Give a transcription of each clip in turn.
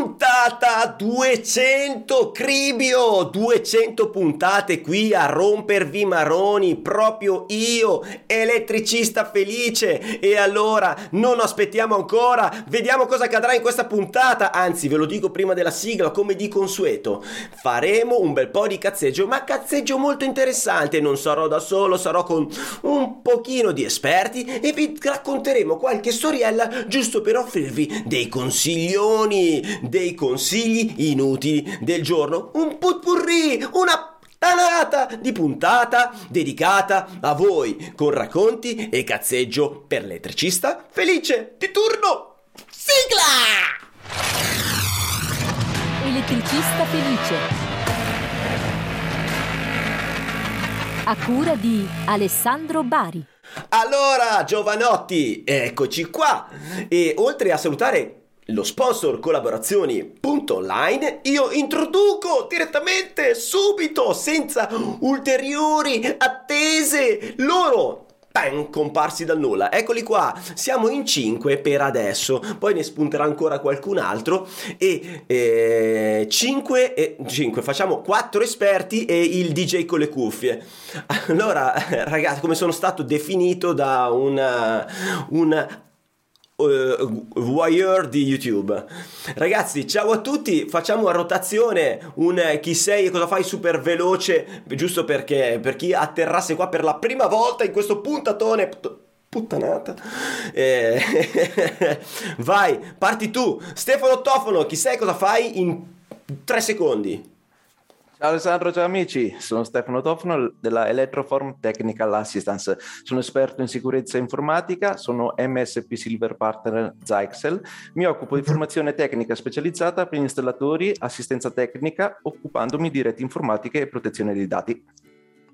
Puntata 200, Cribio, 200 puntate qui a rompervi maroni, proprio io, elettricista felice. E allora non aspettiamo ancora, vediamo cosa accadrà in questa puntata. Anzi, ve lo dico prima della sigla, come di consueto. Faremo un bel po' di cazzeggio, ma cazzeggio molto interessante. Non sarò da solo, sarò con un pochino di esperti e vi racconteremo qualche storiella giusto per offrirvi dei consiglioni dei consigli inutili del giorno. Un putpurri, una tanata di puntata dedicata a voi con racconti e cazzeggio per l'elettricista felice di turno. Sigla! Elettricista felice. A cura di Alessandro Bari. Allora, giovanotti, eccoci qua. E oltre a salutare lo sponsor collaborazioni.online, io introduco direttamente, subito, senza ulteriori attese, loro Bang, comparsi dal nulla. Eccoli qua, siamo in 5 per adesso, poi ne spunterà ancora qualcun altro e 5 eh, e 5, facciamo 4 esperti e il DJ con le cuffie. Allora, ragazzi, come sono stato definito da una, un uh, voyeur di YouTube. Ragazzi, ciao a tutti, facciamo a rotazione un chi sei e cosa fai super veloce, giusto perché per chi atterrasse qua per la prima volta in questo puntatone puttanata. Eh, vai, parti tu. Stefano Tofono, chi sei cosa fai in tre secondi? Ciao Alessandro, ciao amici, sono Stefano Tofono della Electroform Technical Assistance, sono esperto in sicurezza informatica, sono MSP Silver Partner Zyxel, mi occupo di formazione tecnica specializzata per installatori, assistenza tecnica, occupandomi di reti informatiche e protezione dei dati.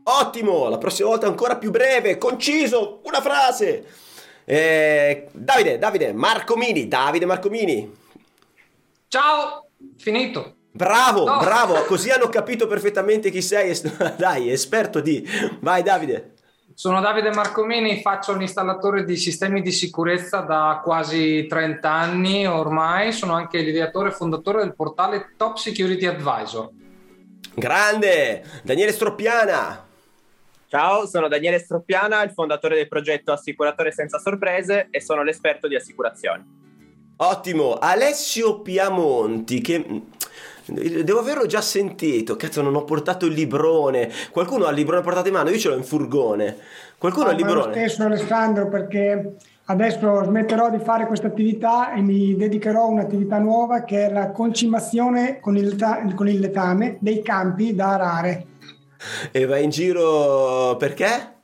Ottimo, la prossima volta ancora più breve, conciso, una frase. Eh, Davide, Davide, Marcomini, Davide Marcomini. Ciao, finito. Bravo, no. bravo, così hanno capito perfettamente chi sei. Dai, esperto di... Vai Davide. Sono Davide Marcomini, faccio l'installatore di sistemi di sicurezza da quasi 30 anni ormai, sono anche l'ideatore e fondatore del portale Top Security Advisor. Grande! Daniele Stroppiana. Ciao, sono Daniele Stroppiana, il fondatore del progetto Assicuratore senza sorprese e sono l'esperto di assicurazioni. Ottimo, Alessio Piamonti che Devo averlo già sentito. Cazzo, non ho portato il librone. Qualcuno ha il librone portato in mano? Io ce l'ho in furgone. Qualcuno no, ha il librone? Lo stesso, Alessandro, perché adesso smetterò di fare questa attività e mi dedicherò a un'attività nuova che è la concimazione con il, con il letame dei campi da arare. E vai in giro perché?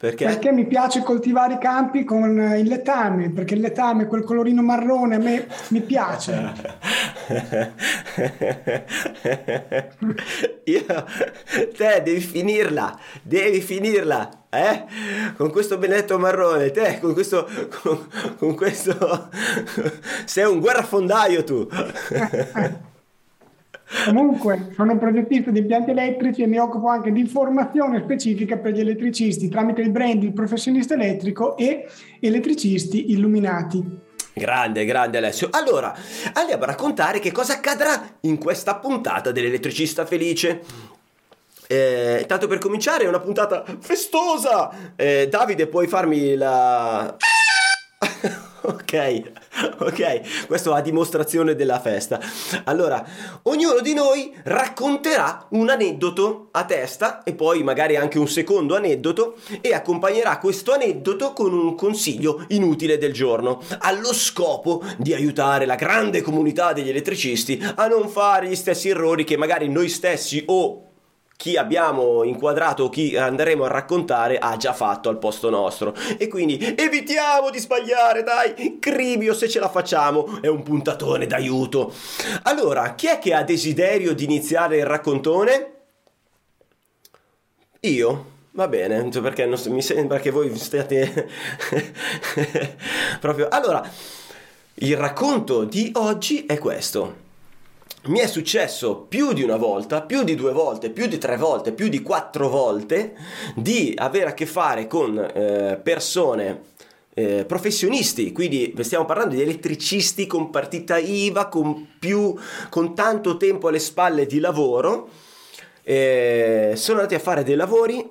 Perché? Perché mi piace coltivare i campi con il letame, perché il letame, quel colorino marrone, a me mi piace. Io, te devi finirla, devi finirla, eh? Con questo benedetto marrone, te con questo, con, con questo, sei un guerrafondaio tu. Comunque, sono un progettista di impianti elettrici e mi occupo anche di formazione specifica per gli elettricisti tramite il brand Il Professionista Elettrico e elettricisti illuminati. Grande, grande Alessio. Allora, andiamo a raccontare che cosa accadrà in questa puntata dell'elettricista felice. Eh, tanto per cominciare, è una puntata festosa. Eh, Davide, puoi farmi la. ok, ok, questo a dimostrazione della festa. Allora, ognuno di noi racconterà un aneddoto a testa e poi magari anche un secondo aneddoto e accompagnerà questo aneddoto con un consiglio inutile del giorno, allo scopo di aiutare la grande comunità degli elettricisti a non fare gli stessi errori che magari noi stessi o chi abbiamo inquadrato o chi andremo a raccontare ha già fatto al posto nostro. E quindi evitiamo di sbagliare, dai, Cribio se ce la facciamo, è un puntatone d'aiuto. Allora, chi è che ha desiderio di iniziare il raccontone? Io? Va bene, perché non, mi sembra che voi stiate proprio... Allora, il racconto di oggi è questo mi è successo più di una volta, più di due volte, più di tre volte, più di quattro volte di avere a che fare con eh, persone eh, professionisti, quindi stiamo parlando di elettricisti con partita IVA, con, più, con tanto tempo alle spalle di lavoro, eh, sono andati a fare dei lavori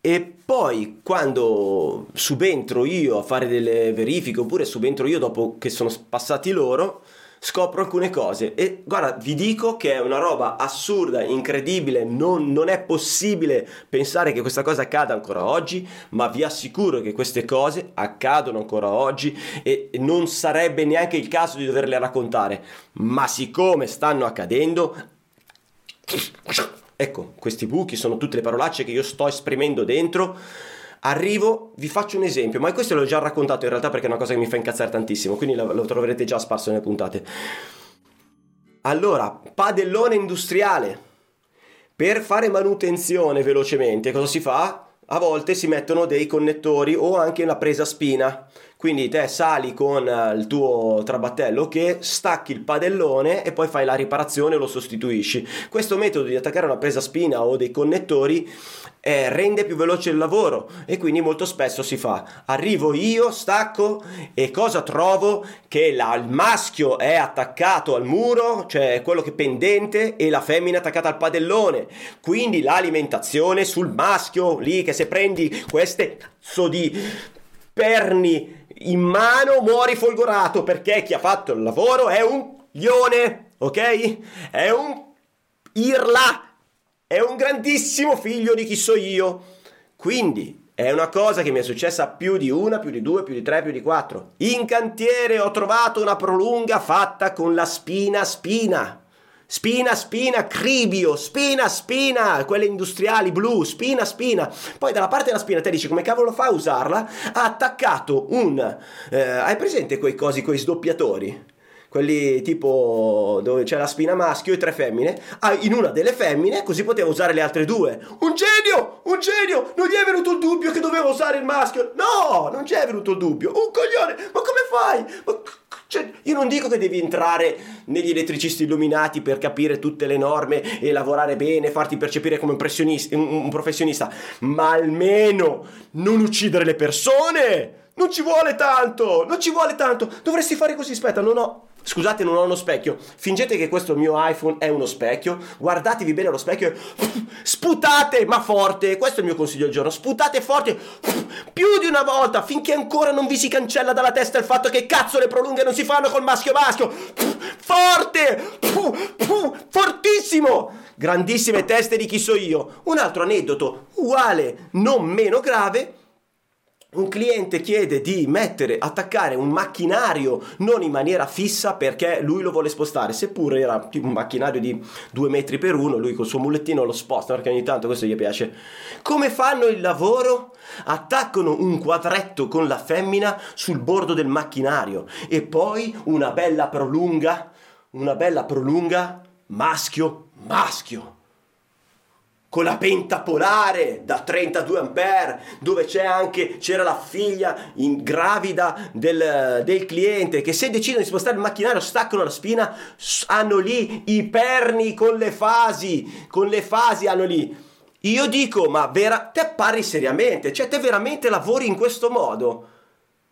e poi quando subentro io a fare delle verifiche oppure subentro io dopo che sono passati loro, scopro alcune cose. E guarda vi dico che è una roba assurda, incredibile, non, non, è possibile pensare che questa cosa accada ancora oggi, ma vi assicuro che queste cose accadono ancora oggi e non sarebbe neanche il caso di doverle raccontare, ma siccome stanno accadendo... Ecco, questi buchi sono tutte le parolacce che io sto esprimendo dentro Arrivo, vi faccio un esempio, ma questo l'ho già raccontato in realtà perché è una cosa che mi fa incazzare tantissimo, quindi lo, lo troverete già sparso nelle puntate. Allora, padellone industriale. Per fare manutenzione velocemente, cosa si fa? A volte si mettono dei connettori o anche una presa spina. Quindi te sali con eh, il tuo trabattello che stacchi il padellone e poi fai la riparazione e lo sostituisci. Questo metodo di attaccare una presa spina o dei connettori eh, rende più veloce il lavoro e quindi molto spesso si fa arrivo io, stacco e cosa trovo? Che la, il maschio è attaccato al muro, cioè quello che è pendente e la femmina è attaccata al padellone. Quindi l'alimentazione sul maschio, lì che se prendi queste cazzo di perni in mano muori folgorato perché chi ha fatto il lavoro è un lione, ok? È un irla, è un grandissimo figlio di chi so io. Quindi è una cosa che mi è successa più di una, più di due, più di tre, più di quattro. In cantiere ho trovato una prolunga fatta con la spina spina. Spina, spina, cribio, spina, spina, quelle industriali blu, spina, spina. Poi dalla parte della spina te dici come cavolo fa a usarla? Ha attaccato un... Eh, hai presente quei cosi, quei sdoppiatori? quelli tipo dove c'è la spina maschio e tre femmine, ah, in una delle femmine, così poteva usare le altre due. Un genio! Un genio! Non gli è venuto il dubbio che doveva usare il maschio? No, non ci è venuto il dubbio. Un coglione! Ma come fai? Ma cioè, io non dico che devi entrare negli elettricisti illuminati per capire tutte le norme e lavorare bene, farti percepire come un, un, professionista, ma almeno non uccidere le persone! Non ci vuole tanto! Non ci vuole tanto! Dovresti fare così, aspetta, non ho... Scusate, non ho uno specchio. Fingete che questo mio iPhone è uno specchio. Guardatevi bene allo specchio e sputate, ma forte. Questo è il mio consiglio del giorno. Sputate forte più di una volta finché ancora non vi si cancella dalla testa il fatto che cazzo le prolunghe non si fanno col maschio maschio. Forte! Fortissimo! Grandissime teste di chi so io. Un altro aneddoto uguale, non meno grave un cliente chiede di mettere, attaccare un macchinario non in maniera fissa perché lui lo vuole spostare, seppure era tipo un macchinario di due metri per uno, lui col suo mulettino lo sposta perché ogni tanto questo gli piace. Come fanno il lavoro? Attaccano un quadretto con la femmina sul bordo del macchinario e poi una bella prolunga, una bella prolunga maschio, maschio con la pentapolare da 32 ampere dove c'è anche c'era la figlia gravida del, del, cliente che se decidono di spostare il macchinario staccano la spina hanno lì i perni con le fasi con le fasi hanno lì. Io dico ma vera, te parli seriamente cioè te veramente lavori in questo modo?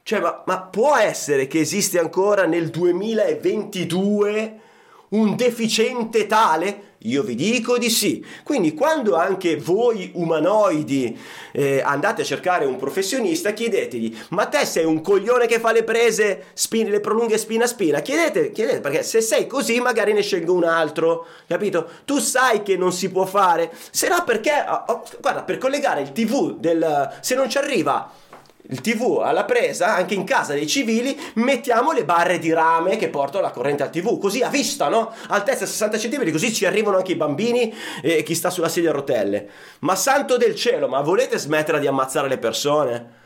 Cioè ma, ma può essere che esiste ancora nel 2022 un deficiente tale io vi dico di sì. Quindi quando anche voi umanoidi eh, andate a cercare un professionista, chiedetegli, ma te sei un coglione che fa le prese, spine, le prolunghe spina a spina? Chiedete, chiedete, perché se sei così magari ne scelgo un altro, capito? Tu sai che non si può fare, se no perché, oh, oh, guarda, per collegare il tv del... se non ci arriva il TV alla presa, anche in casa dei civili, mettiamo le barre di rame che portano la corrente al TV, così a vista, no? Altezza 60 cm, così ci arrivano anche i bambini e chi sta sulla sedia a rotelle. Ma santo del cielo, ma volete smettere di ammazzare le persone?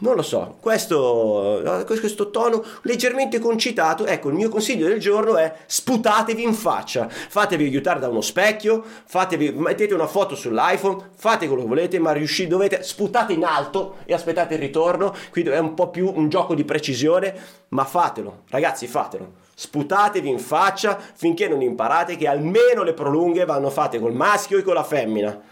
Non lo so, questo, questo tono leggermente concitato, ecco il mio consiglio del giorno è sputatevi in faccia, fatevi aiutare da uno specchio, fatevi, mettete una foto sull'iPhone, fate quello che volete, ma riuscite, dovete, sputate in alto e aspettate il ritorno, qui è un po' più un gioco di precisione, ma fatelo, ragazzi fatelo, sputatevi in faccia finché non imparate che almeno le prolunghe vanno fatte col maschio e con la femmina.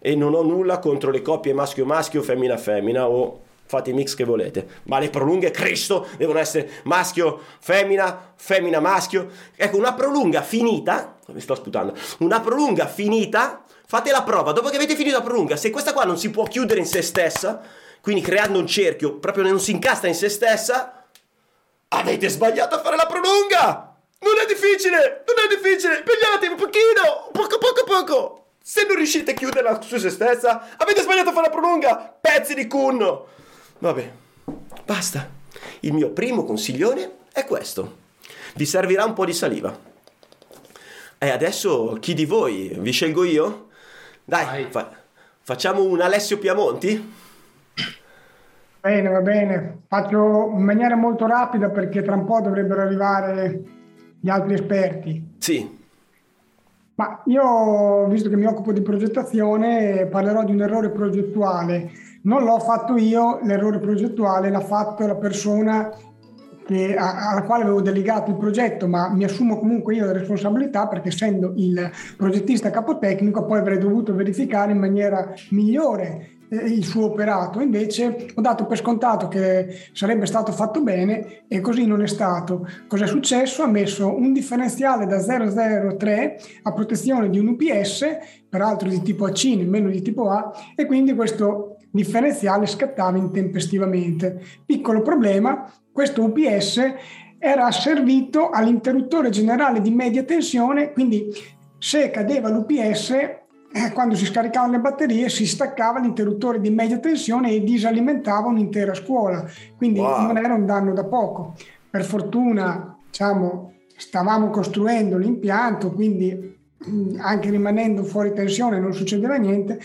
E non ho nulla contro le coppie maschio-maschio, femmina-femmina o fate i mix che volete. Ma le prolunghe, Cristo, devono essere maschio, femmina, femmina, maschio. Ecco, una prolunga finita, mi sto sputando, una prolunga finita, fate la prova, dopo che avete finito la prolunga, se questa qua non si può chiudere in se stessa, quindi creando un cerchio, proprio non si incastra in se stessa, avete sbagliato a fare la prolunga! Non è difficile, non è difficile, impegnate un pochino, poco poco poco. Se non riuscite a chiuderla su se stessa, avete sbagliato a fare la prolunga, pezzi di cunno. Vabbè, basta. Il mio primo consiglione è questo. Vi servirà un po' di saliva. E adesso chi di voi vi scelgo io? Dai, fa- facciamo un Alessio Piamonti? Bene, va bene. Faccio in maniera molto rapida perché tra un po' dovrebbero arrivare gli altri esperti. Sì. Ma io, visto che mi occupo di progettazione, parlerò di un errore progettuale. Non l'ho fatto io, l'errore progettuale l'ha fatto la persona che, alla quale avevo delegato il progetto, ma mi assumo comunque io la responsabilità perché essendo il progettista capotecnico poi avrei dovuto verificare in maniera migliore eh, il suo operato. Invece ho dato per scontato che sarebbe stato fatto bene e così non è stato. Cosa è successo? Ha messo un differenziale da 003 a protezione di un UPS, peraltro di tipo AC, nemmeno di tipo A, e quindi questo differenziale scattava intempestivamente. Piccolo problema, questo UPS era servito all'interruttore generale di media tensione, quindi se cadeva l'UPS eh, quando si scaricavano le batterie si staccava l'interruttore di media tensione e disalimentava un'intera scuola, quindi wow. non era un danno da poco. Per fortuna, diciamo, stavamo costruendo l'impianto, quindi anche rimanendo fuori tensione non succedeva niente,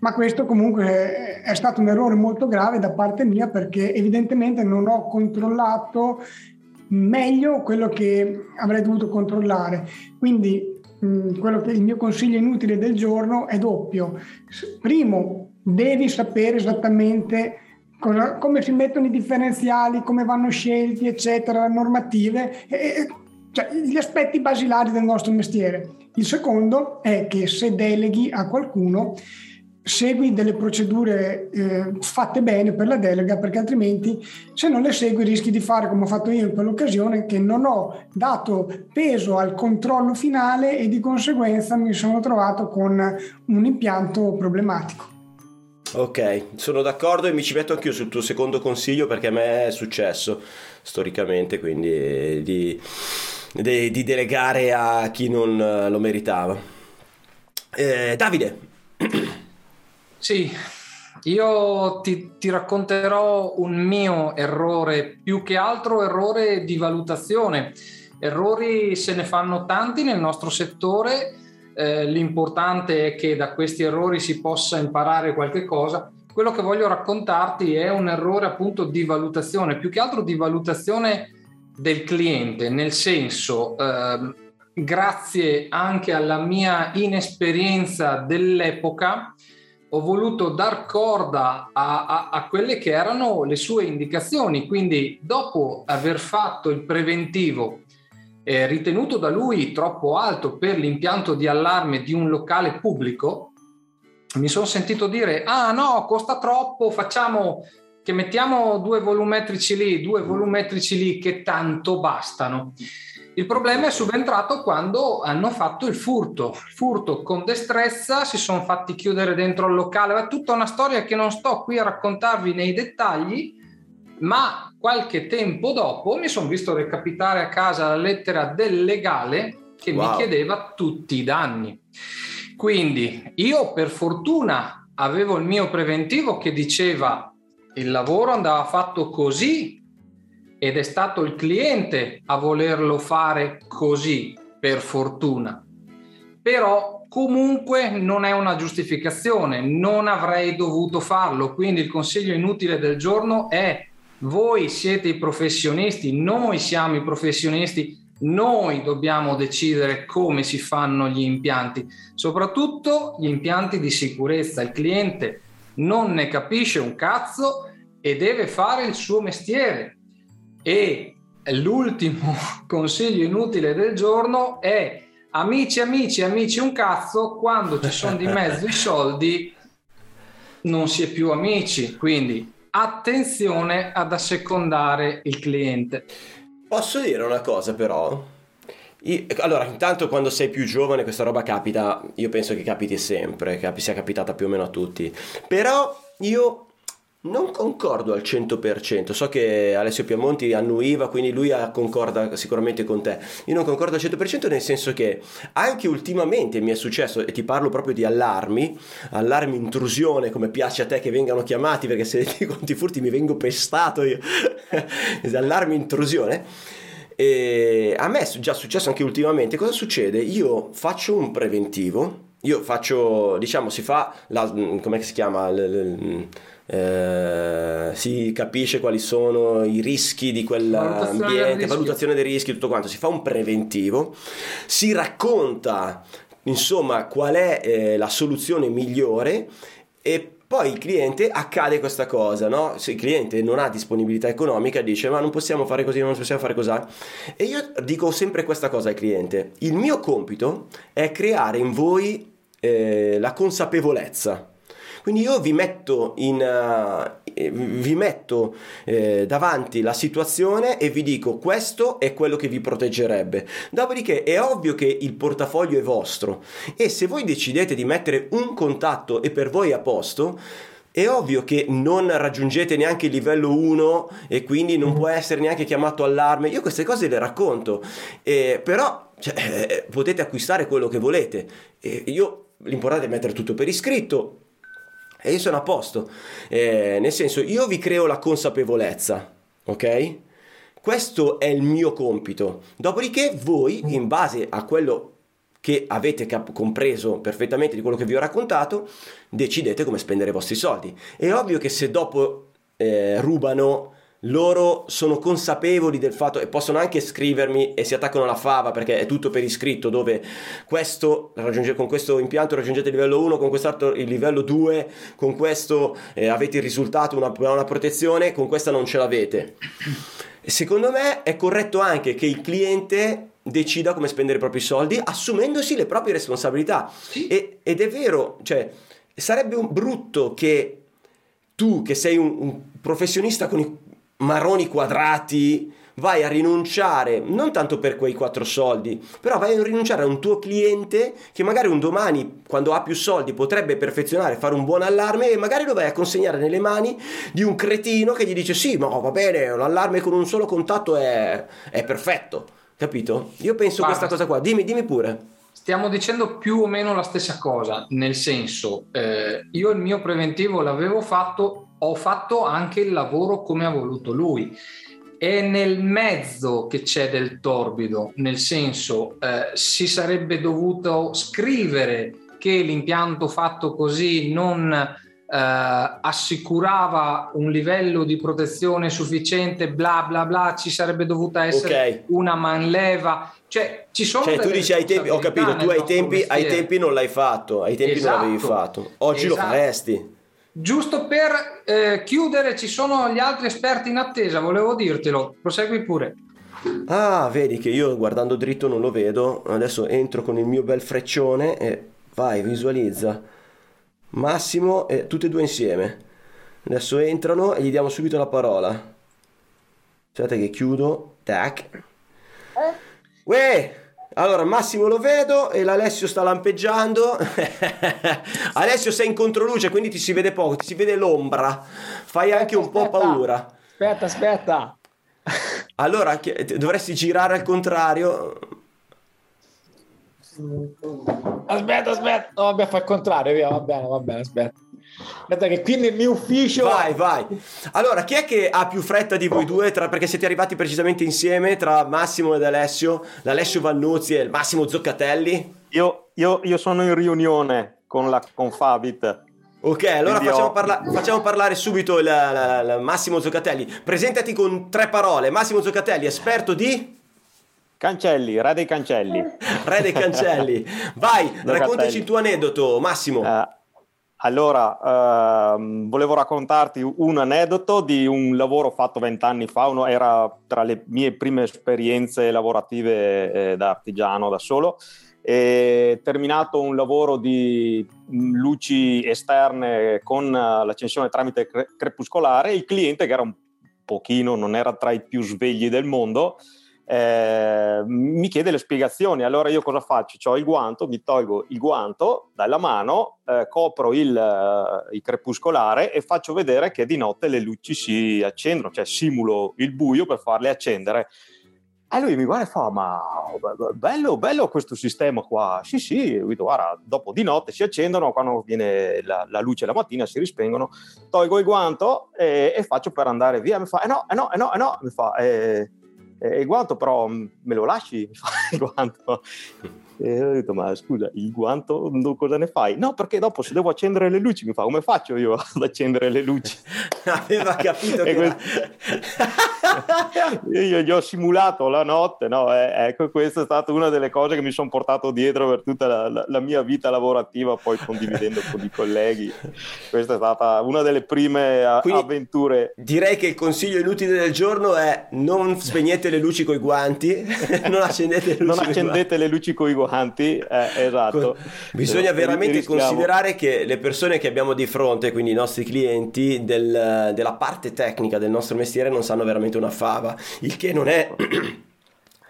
ma questo comunque è stato un errore molto grave da parte mia perché evidentemente non ho controllato meglio quello che avrei dovuto controllare. Quindi quello che il mio consiglio inutile del giorno è doppio. Primo, devi sapere esattamente cosa, come si mettono i differenziali, come vanno scelti, eccetera, normative, e, cioè gli aspetti basilari del nostro mestiere. Il secondo è che se deleghi a qualcuno segui delle procedure eh, fatte bene per la delega perché altrimenti se non le segui rischi di fare come ho fatto io in quell'occasione che non ho dato peso al controllo finale e di conseguenza mi sono trovato con un impianto problematico. Ok, sono d'accordo e mi ci metto anch'io sul tuo secondo consiglio perché a me è successo storicamente, quindi di, di, di delegare a chi non lo meritava. Eh, Davide. Sì, io ti, ti, racconterò un mio errore, più che altro errore di valutazione. Errori se ne fanno tanti nel nostro settore, eh, l'importante è che da questi errori si possa imparare qualche cosa. Quello che voglio raccontarti è un errore appunto di valutazione, più che altro di valutazione del cliente, nel senso, eh, grazie anche alla mia inesperienza dell'epoca, ho voluto dar corda a, a, a, quelle che erano le sue indicazioni. Quindi, dopo aver fatto il preventivo eh, ritenuto da lui troppo alto per l'impianto di allarme di un locale pubblico, mi sono sentito dire: Ah, no, costa troppo, facciamo che mettiamo due volumetrici lì, due volumetrici lì, che tanto bastano. Il problema è subentrato quando hanno fatto il furto. Il furto con destrezza, si sono fatti chiudere dentro il locale. È tutta una storia che non sto qui a raccontarvi nei dettagli, ma qualche tempo dopo mi sono visto recapitare a casa la lettera del legale che wow. mi chiedeva tutti i danni. Quindi io per fortuna avevo il mio preventivo che diceva il lavoro andava fatto così ed è stato il cliente a volerlo fare così, per fortuna. Però comunque non è una giustificazione, non avrei dovuto farlo, quindi il consiglio inutile del giorno è voi siete i professionisti, noi siamo i professionisti, noi dobbiamo decidere come si fanno gli impianti, soprattutto gli impianti di sicurezza. Il cliente non ne capisce un cazzo e deve fare il suo mestiere. E l'ultimo consiglio inutile del giorno è amici, amici, amici un cazzo, quando ci sono di mezzo i soldi non si è più amici, quindi attenzione ad assecondare il cliente. Posso dire una cosa però? Io- allora, intanto quando sei più giovane questa roba capita, io penso che capiti sempre, che sia capitata più o meno a tutti. Però io non concordo al 100%, so che Alessio Piamonti annuiva, quindi lui concorda sicuramente con te. Io non concordo al 100% nel senso che anche ultimamente mi è successo, e ti parlo proprio di allarmi, allarmi intrusione, come piace a te che vengano chiamati, perché se ti conti furti mi vengo pestato io, allarmi intrusione. E a me è già successo anche ultimamente. Cosa succede? Io faccio un preventivo. Io faccio, diciamo, si fa la, come si chiama? L, l, eh, si capisce quali sono i rischi di quell'ambiente, valutazione dei rischi, tutto quanto, si fa un preventivo, si racconta insomma qual è eh, la soluzione migliore e poi il cliente accade questa cosa, no? Se il cliente non ha disponibilità economica dice ma non possiamo fare così, non possiamo fare così. E io dico sempre questa cosa al cliente, il mio compito è creare in voi eh, la consapevolezza quindi io vi metto, in, uh, vi metto eh, davanti la situazione e vi dico questo è quello che vi proteggerebbe. Dopodiché è ovvio che il portafoglio è vostro e se voi decidete di mettere un contatto e per voi a posto, è ovvio che non raggiungete neanche il livello 1 e quindi non può essere neanche chiamato allarme. Io queste cose le racconto, eh, però cioè, eh, potete acquistare quello che volete. Eh, io, l'importante è mettere tutto per iscritto, e io sono a posto. Eh, nel senso, io vi creo la consapevolezza, ok? Questo è il mio compito. Dopodiché voi, in base a quello che avete cap- compreso perfettamente di quello che vi ho raccontato, decidete come spendere i vostri soldi. È ovvio che se dopo eh, rubano loro sono consapevoli del fatto e possono anche scrivermi e si attaccano alla fava perché è tutto per iscritto dove questo, con questo impianto raggiungete il livello 1 con quest'altro il livello 2 con questo eh, avete il risultato una, una protezione con questa non ce l'avete secondo me è corretto anche che il cliente decida come spendere i propri soldi assumendosi le proprie responsabilità sì. e, ed è vero cioè sarebbe un brutto che tu che sei un, un professionista con i marroni quadrati, vai a rinunciare non tanto per quei quattro soldi, però vai a rinunciare a un tuo cliente che magari un domani, quando ha più soldi, potrebbe perfezionare, fare un buon allarme e magari lo vai a consegnare nelle mani di un cretino che gli dice sì, ma va bene, l'allarme con un solo contatto è, è perfetto, capito? Io penso Guarda, questa cosa qua, dimmi, dimmi pure. Stiamo dicendo più o meno la stessa cosa, nel senso, eh, io il mio preventivo l'avevo fatto ho fatto anche il lavoro come ha voluto lui. È nel mezzo che c'è del torbido, nel senso eh, si sarebbe dovuto scrivere che l'impianto fatto così non eh, assicurava un livello di protezione sufficiente, bla bla bla, ci sarebbe dovuta essere okay. una manleva. Cioè, ci sono cioè, tu dici ai tempi, ho capito, tu ai tempi, ai tempi, non l'hai fatto, ai tempi esatto. non l'avevi fatto, oggi esatto. lo faresti. Giusto per eh, chiudere, ci sono gli altri esperti in attesa, volevo dirtelo, prosegui pure. Ah, vedi che io guardando dritto non lo vedo, adesso entro con il mio bel freccione e vai, visualizza. Massimo e tutti e due insieme. Adesso entrano e gli diamo subito la parola. Aspetta che chiudo. Tac. Eh? Uè! Allora, Massimo lo vedo e l'Alessio sta lampeggiando. Alessio sei in controluce, quindi ti si vede poco, ti si vede l'ombra. Fai anche un po' paura. Aspetta, aspetta. Allora, dovresti girare al contrario. Aspetta, aspetta. No, vabbè, fa il contrario, via, va bene, va bene, aspetta. Aspetta che qui nel mio ufficio... Vai, vai. Allora, chi è che ha più fretta di voi due? Tra, perché siete arrivati precisamente insieme tra Massimo ed Alessio, l'Alessio Vannuzzi e il Massimo Zoccatelli? Io, io, io sono in riunione con, la, con Fabit. Ok, allora facciamo, parla- facciamo, parlare subito il, il, il Massimo Zoccatelli. Presentati con tre parole. Massimo Zoccatelli, esperto di... Cancelli, re dei cancelli. re dei cancelli. Vai, raccontaci il tuo aneddoto, Massimo. Uh, allora, ehm, volevo raccontarti un aneddoto di un lavoro fatto vent'anni fa, uno era tra le mie prime esperienze lavorative eh, da artigiano da solo e terminato un lavoro di luci esterne con eh, l'accensione tramite cre- crepuscolare, il cliente che era un pochino, non era tra i più svegli del mondo, eh, mi chiede le spiegazioni. Allora io cosa faccio? Ho il guanto, mi tolgo il guanto dalla mano, eh, copro il, eh, il, crepuscolare e faccio vedere che di notte le luci si accendono, cioè simulo il buio per farle accendere. E lui mi guarda e fa: Ma bello, bello questo sistema qua. Sì, sì, guarda, dopo di notte si accendono, quando viene la, la luce la mattina si rispengono. Tolgo il guanto e, e, faccio per andare via. Mi fa: Eh no, eh no, eh no, eh no. Mi fa: eh, eh, Il guanto, però me lo lasci? Mi fa il guanto. E ho detto, ma scusa, il guanto cosa ne fai? No, perché dopo se devo accendere le luci mi fa, come faccio io ad accendere le luci? Aveva capito che... questo... io gli ho simulato la notte, no? Eh, ecco, questa è stata una delle cose che mi sono portato dietro per tutta la, la, la, mia vita lavorativa, poi condividendo con i colleghi. Questa è stata una delle prime a- avventure. Direi che il consiglio inutile del giorno è non spegnete le luci con i guanti, non accendete le luci, non accendete le luci con i guanti avanti, eh, esatto. Bisogna veramente rischiamo. considerare che le persone che abbiamo di fronte, quindi i nostri clienti, del, della parte tecnica del nostro mestiere non sanno veramente una fava, il che non è...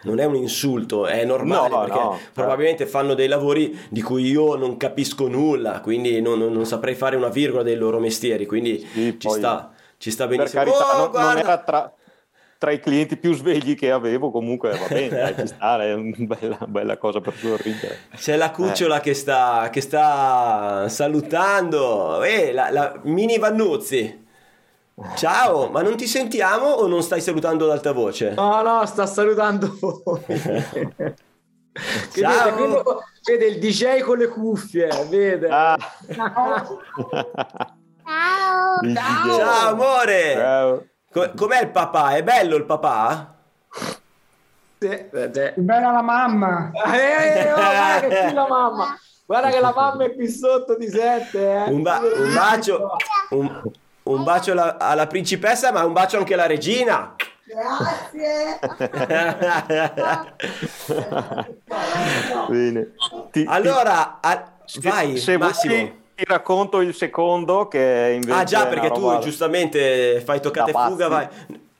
non è un insulto, è normale no, perché no, certo. probabilmente fanno dei lavori di cui io non capisco nulla, quindi non, non, non saprei fare una virgola dei loro mestieri, quindi sì, ci, sta, ci sta benissimo. Per carità, oh, non, non, era tra, tra i clienti più svegli che avevo, comunque va bene, dai, ci sta, è una bella, bella, cosa per sorridere. C'è la cucciola eh. che, sta, che, sta, salutando, eh, la, la mini Vannuzzi. Ciao, ma non ti sentiamo o non stai salutando ad alta voce? No, no, sta salutando voi. Ciao. Vede, vede, il DJ con le cuffie, vede. Ah. Ciao. Ciao. Ciao, amore. Ciao. Com'è il papà? È bello il papà? Sì, bella la mamma. Eh, eh, oh, guarda che qui la mamma. Guarda che la mamma è qui sotto, ti sente. Eh? Un, ba- un, bacio, un, un bacio alla, alla, principessa, ma un bacio anche alla regina. Grazie. Bene. Ti, allora, a, vai, se Massimo. Vuoi ti racconto il secondo che invece... Ah già, perché tu giustamente fai toccata e fuga, vai.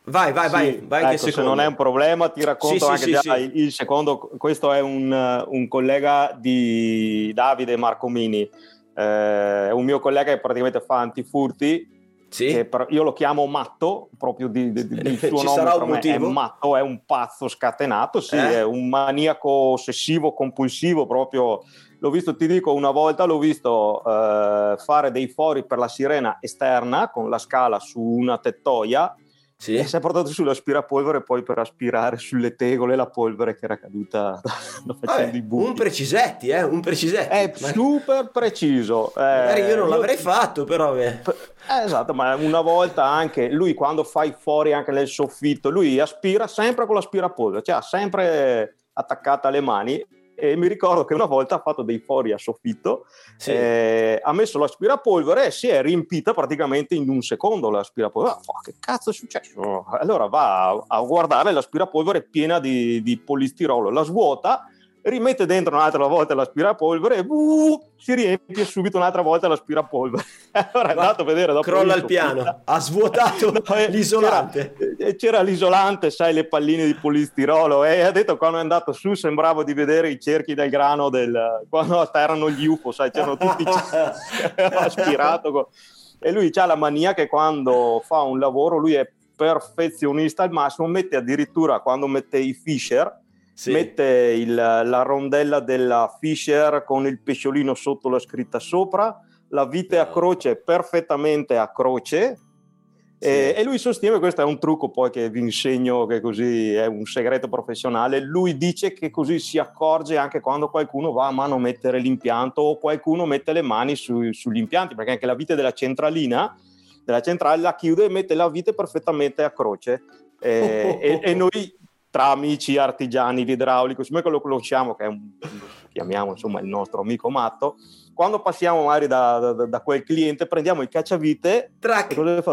Vai, vai, vai, sì, vai ecco, se non è un problema ti racconto sì, anche sì, già il, secondo, questo è un, un, collega di Davide Marcomini, eh, un mio collega che praticamente fa antifurti, sì. Per, io lo chiamo matto, proprio di, di, di, il suo nome per me è matto, è un pazzo scatenato, sì, eh? è un maniaco ossessivo, compulsivo proprio l'ho visto, ti dico, una volta l'ho visto eh, fare dei fori per la sirena esterna con la scala su una tettoia sì. e si è portato sull'aspirapolvere poi per aspirare sulle tegole la polvere che era caduta da facendo i buchi. Un precisetti, eh? Un precisetti. È ma... super preciso. Eh, Magari io non l'avrei fatto, però... Eh. esatto, ma una volta anche lui quando fai fuori anche nel soffitto, lui aspira sempre con l'aspirapolvere, cioè ha sempre attaccata le mani e mi ricordo che una volta ha fatto dei fori a soffitto, sì. eh, ha messo l'aspirapolvere e si è riempita praticamente in un secondo l'aspirapolvere. Oh, che cazzo è successo? Allora va a, a guardare l'aspirapolvere piena di, di polistirolo, la svuota rimette dentro un'altra volta l'aspirapolvere e uh, si riempie subito un'altra volta l'aspirapolvere. allora è andato a vedere dopo. Crolla il piano, ha svuotato no, eh, l'isolante. C'era, eh, c'era, l'isolante, sai, le palline di polistirolo e ha detto quando è andato su sembrava di vedere i cerchi del grano del, quando erano gli UFO, sai, c'erano tutti aspirato. E lui ha la mania che quando fa un lavoro lui è perfezionista al massimo, mette addirittura quando mette i Fisher sì. mette il, la rondella della Fisher con il pesciolino sotto la scritta sopra, la vite a croce perfettamente a croce. Sì. E, e, lui sostiene, questo è un trucco poi che vi insegno, che così è un segreto professionale, lui dice che così si accorge anche quando qualcuno va a mano mettere l'impianto o qualcuno mette le mani su, sugli impianti, perché anche la vite della centralina, della centrale la chiude e mette la vite perfettamente a croce. Eh, e, e, noi tra amici artigiani di idraulico, siccome che lo conosciamo, che è un, chiamiamo insomma il nostro amico matto, quando passiamo magari da, da, da quel cliente prendiamo il cacciavite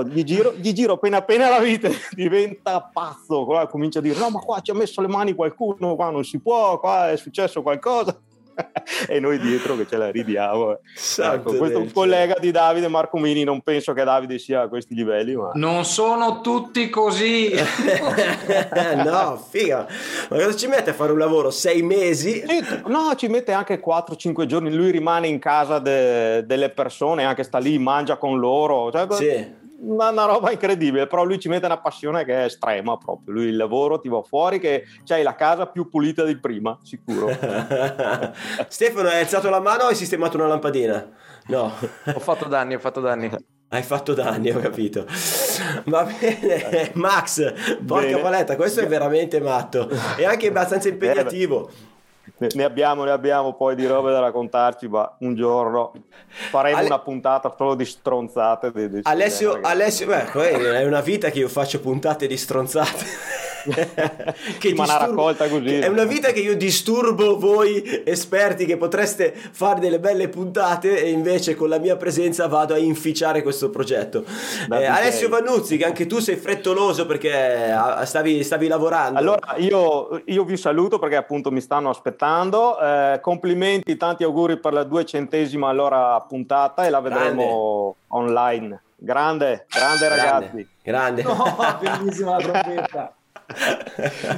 gli, giro, gli giro appena appena la vite diventa pazzo comincia a dire no ma qua ci ha messo le mani qualcuno qua non si può qua è successo qualcosa e noi dietro che ce la ridiamo. Santo Ecco, questo è un collega di Davide, Marco Mini, non penso che Davide sia a questi livelli, ma... Non sono tutti così. no, figa. Ma cosa ci mette a fare un lavoro? Sei mesi? Sì, No, ci mette anche 4-5 giorni, lui rimane in casa de- delle persone, anche sta lì, mangia con loro, cioè, Sì. Una, una roba incredibile, però lui ci mette una passione che è estrema proprio, lui il lavoro ti va fuori che c'hai la casa più pulita di prima, sicuro. Stefano, hai alzato la mano o hai sistemato una lampadina? No. Ho fatto danni, ho fatto danni. Hai fatto danni, ho capito. Va bene, Max, porca Bene. paletta, questo è veramente matto e anche abbastanza impegnativo. Ne, abbiamo, ne abbiamo poi di robe da raccontarci, ma un giorno faremo Ale- una puntata solo di stronzate. di- di- Alessio. Alessio, beh, poi è una vita che io faccio puntate di stronzate. Ma una raccolta così. È una vita che io disturbo voi esperti che potreste fare delle belle puntate e invece con la mia presenza vado a inficiare questo progetto. Eh. Alessio Vannuzzi, che anche tu sei frettoloso perché ah, stavi, stavi lavorando. Allora, io, io vi saluto perché appunto mi stanno aspettando. Eh, complimenti, tanti auguri per la duecentesima allora puntata e la vedremo online. Grande, grande ragazzi. Grande. No, bellissima la trombetta.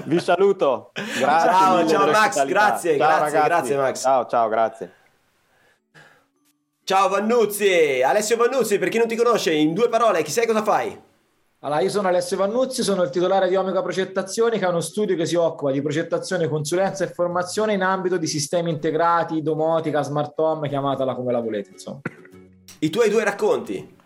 Vi saluto. Grazie. Ciao, mille ciao, Max, grazie, Ciao, grazie, ragazzi. grazie, Max. Ciao, ciao, grazie. Ciao Vannuzzi, Alessio Vannuzzi, per chi non ti conosce, in due parole, chi sei e cosa fai? Allora, io sono Alessio Vannuzzi, sono il titolare di Omega Progettazioni, che è uno studio che si occupa di progettazione, consulenza e formazione in ambito di sistemi integrati, domotica, smart home, chiamatela come la volete, insomma. I tuoi due racconti.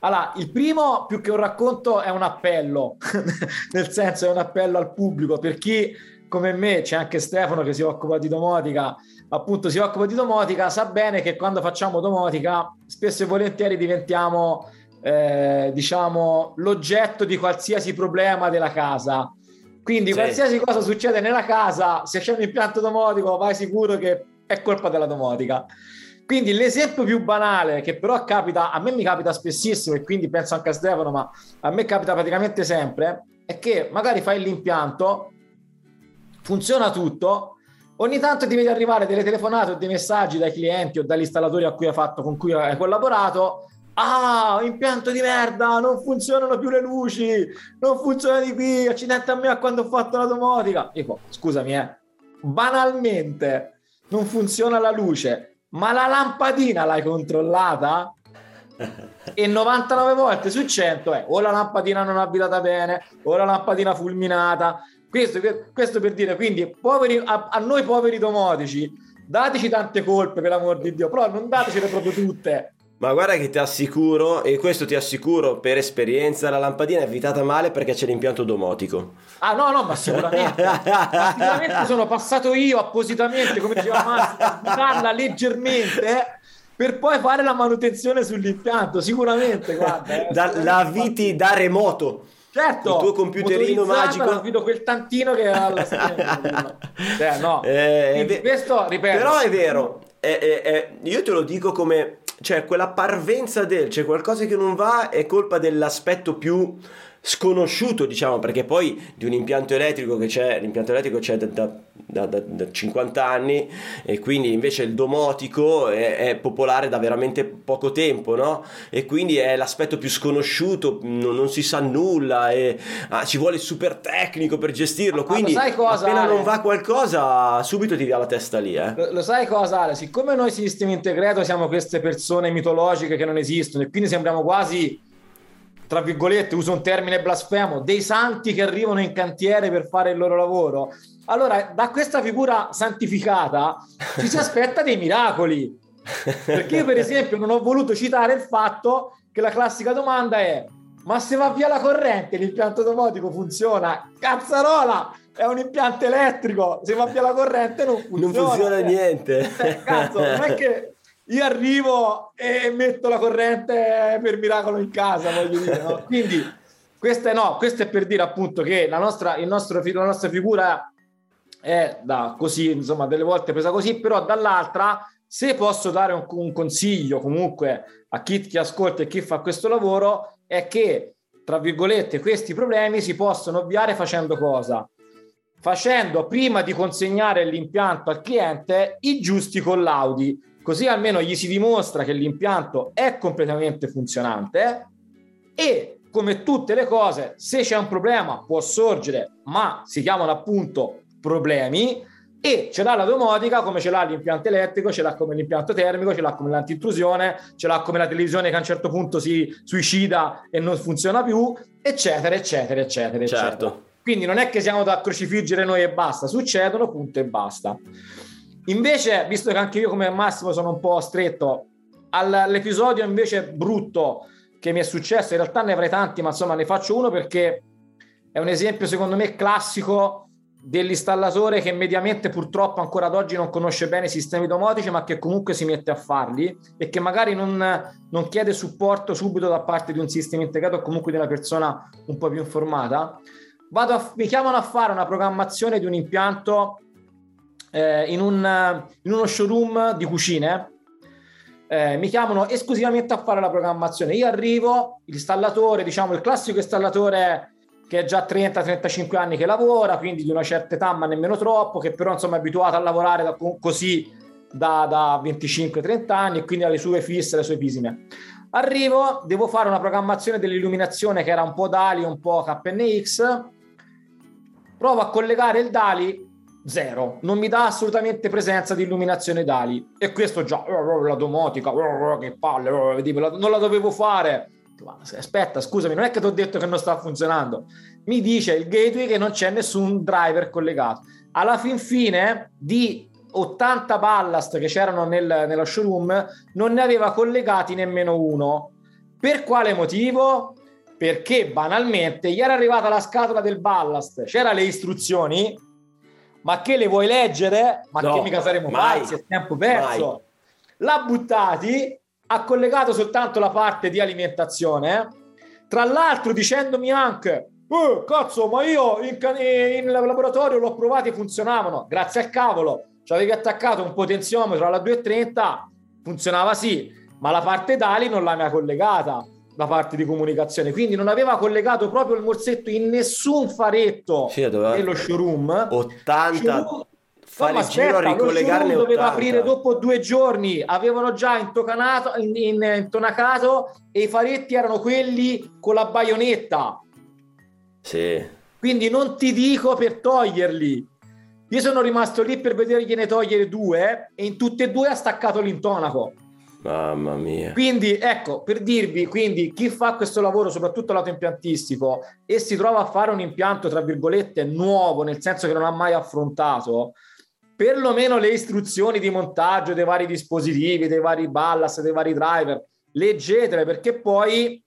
Allora, il primo, più che un racconto, è un appello, nel senso è un appello al pubblico, per chi come me, c'è anche Stefano che si occupa di domotica, appunto si occupa di domotica, sa bene che quando facciamo domotica spesso e volentieri diventiamo, eh, diciamo, l'oggetto di qualsiasi problema della casa. Quindi Sì. qualsiasi cosa succede nella casa, se c'è un impianto domotico, vai sicuro che è colpa della domotica. Quindi l'esempio più banale, che però capita, a me mi capita spessissimo e quindi penso anche a Stefano, ma a me capita praticamente sempre, è che magari fai l'impianto, funziona tutto, ogni tanto ti vedi arrivare delle telefonate o dei messaggi dai clienti o dagli installatori a cui hai fatto, con cui hai collaborato. Ah, impianto di merda, non funzionano più le luci, non funziona di qui, accidente a me a quando ho fatto la domotica. Poi, scusami, eh, banalmente non funziona la luce, ma la lampadina l'hai controllata? E 99 volte su 100 è o la lampadina non avvitata bene, o la lampadina fulminata. Questo, questo per dire, quindi poveri, a, a noi poveri domotici, dateci tante colpe per l'amor di Dio, però non datecele proprio tutte. Ma guarda che ti assicuro, e questo ti assicuro per esperienza, la lampadina è avvitata male perché c'è l'impianto domotico. Ah no, no, ma sicuramente. Sicuramente sono passato io appositamente, come diceva Massimo, a avvitarla leggermente per poi fare la manutenzione sull'impianto, sicuramente, guarda. eh. Da, la avviti da remoto. Certo, Il tuo computerino magico. Vedo quel tantino che ha alla schiena. Cioè, no. Eh, questo, ripeto. Però è vero, è- è- io te lo dico come, cioè quella parvenza del, c'è qualcosa che non va, è colpa dell'aspetto più sconosciuto, diciamo, perché poi di un impianto elettrico che c'è, l'impianto elettrico c'è da, da- da- da- da 50 anni e quindi invece il domotico è, è popolare da veramente poco tempo, no? E quindi è l'aspetto più sconosciuto, non, non si sa nulla e ah, ci vuole il super tecnico per gestirlo, quindi sai cosa, appena Ale? non va qualcosa subito ti via la testa lì, eh. Lo, lo sai cosa, Ale? Siccome noi sistemi integrato siamo queste persone mitologiche che non esistono e quindi sembriamo quasi, tra virgolette, uso un termine blasfemo, dei santi che arrivano in cantiere per fare il loro lavoro. Allora, da questa figura santificata ci si aspetta dei miracoli. Perché io, per esempio, non ho voluto citare il fatto che la classica domanda è: ma se va via la corrente, l'impianto domotico funziona? Cazzarola! È un impianto elettrico, se va via la corrente non funziona. Non funziona niente. eh, cazzo, non è che io arrivo e metto la corrente per miracolo in casa, voglio dire, no? Quindi questo è, no, questo è per dire appunto che la nostra, il nostro, la nostra figura è da così, insomma, delle volte presa così, però dall'altra, se posso dare un, un consiglio comunque a chi ti ascolta e chi fa questo lavoro, è che, tra virgolette, questi problemi si possono ovviare facendo cosa? facendo prima di consegnare l'impianto al cliente i giusti collaudi, così almeno gli si dimostra che l'impianto è completamente funzionante e come tutte le cose, se c'è un problema può sorgere, ma si chiamano appunto problemi e ce l'ha la domotica come ce l'ha l'impianto elettrico, ce l'ha come l'impianto termico, ce l'ha come l'antintrusione, ce l'ha come la televisione che a un certo punto si suicida e non funziona più, eccetera, eccetera, eccetera, Certo. eccetera. Quindi non è che siamo da crocifiggere noi e basta, succedono, punto e basta. Invece, visto che anche io come Massimo sono un po' stretto, all'episodio invece brutto che mi è successo, in realtà ne avrei tanti, ma insomma ne faccio uno perché è un esempio secondo me classico dell'installatore che mediamente purtroppo ancora ad oggi non conosce bene i sistemi domotici ma che comunque si mette a farli e che magari non, non chiede supporto subito da parte di un sistema integrato o comunque di una persona un po' più informata. A- mi chiamano a fare una programmazione di un impianto eh, in, un, in uno showroom di cucine eh, mi chiamano esclusivamente a fare la programmazione. Io arrivo, l'installatore, diciamo il classico installatore che è già 30-35 anni che lavora, quindi di una certa età, ma nemmeno troppo, che però insomma è abituato a lavorare da- così da, da 25-30 anni e quindi ha le sue fisse, le sue pisime. Arrivo, devo fare una programmazione dell'illuminazione che era un po' DALI, un po' KNX. Provo a collegare il DALI, zero. Non mi dà assolutamente presenza di illuminazione DALI. E questo già, la domotica, che palle, non la dovevo fare. Aspetta, scusami, non è che ti ho detto che non sta funzionando. Mi dice il gateway che non c'è nessun driver collegato. Alla fin fine di 80 ballast che c'erano nel- nello showroom, non ne aveva collegati nemmeno uno. Per quale motivo? Perché banalmente gli era arrivata la scatola del ballast, c'era le istruzioni, ma che le vuoi leggere? Ma No, che mica saremo mai. pazzi, è tempo perso. L'ha buttati, ha collegato soltanto la parte di alimentazione, tra l'altro dicendomi anche "Eh, cazzo, ma io in, in laboratorio l'ho provato e funzionavano. Grazie al cavolo, ci avevi attaccato un potenziometro alla 230, funzionava sì, ma la parte DALI non l'aveva collegata, la parte di comunicazione. Quindi non aveva collegato proprio il morsetto in nessun faretto Sì, doveva- nello showroom. 80 Showroom- fare No, giro aspetta, lo ricollegarne showroom doveva 80. aprire dopo due giorni, avevano già intocanato, in- in- intonacato e i faretti erano quelli con la baionetta. Sì. Quindi non ti dico per toglierli. Io sono rimasto lì per vedergliene togliere due e in tutte e due ha staccato l'intonaco. Mamma mia. Quindi ecco, per dirvi, quindi chi fa questo lavoro, soprattutto lato impiantistico, e si trova a fare un impianto, tra virgolette, nuovo, nel senso che non ha mai affrontato, perlomeno le istruzioni di montaggio dei vari dispositivi, dei vari ballast, dei vari driver, leggetele, perché poi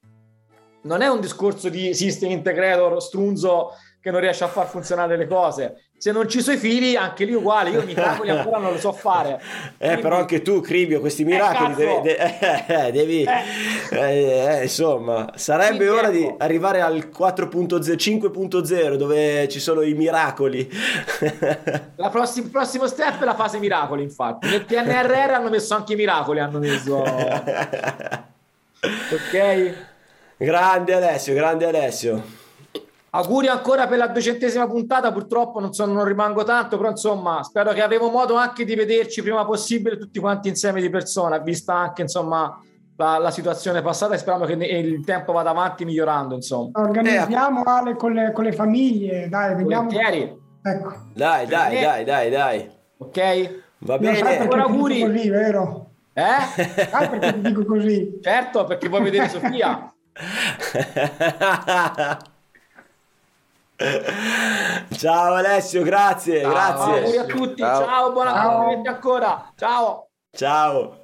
non è un discorso di system integrator strunzo che non riesce a far funzionare le cose. Se non ci sono i fili, anche lì uguale, io miracoli ancora non lo so fare. Eh, Quindi- però anche tu, Cribio, questi miracoli cazzo! devi, de- eh, devi- eh, eh, insomma, sarebbe Quindi, ora di ecco. arrivare al 4.0, 5.0 dove ci sono i miracoli. La prossim- il prossimo step è la fase miracoli, infatti. Nel PNRR hanno messo anche i miracoli, hanno messo... Ok? grande Alessio, grande Alessio. Auguri ancora per la duecentesima puntata, purtroppo non, sono- non rimango tanto, però insomma spero che avremo modo anche di vederci prima possibile tutti quanti insieme di persona, vista anche insomma la, la situazione passata e speriamo che ne- il tempo vada avanti migliorando, insomma. Organizziamo Ale con le, con le famiglie, dai, vediamo. Ecco. Dai, dai, Eh. dai, dai, dai. ok? Va bene. Ancora auguri. così, vero? Eh? Sai perché ti dico così? Certo, perché vuoi vedere Sofia. Ciao Alessio, grazie, Ciao, grazie. Auguri a tutti, Ciao. ciao, buona Ciao. ancora, ciao. Ciao.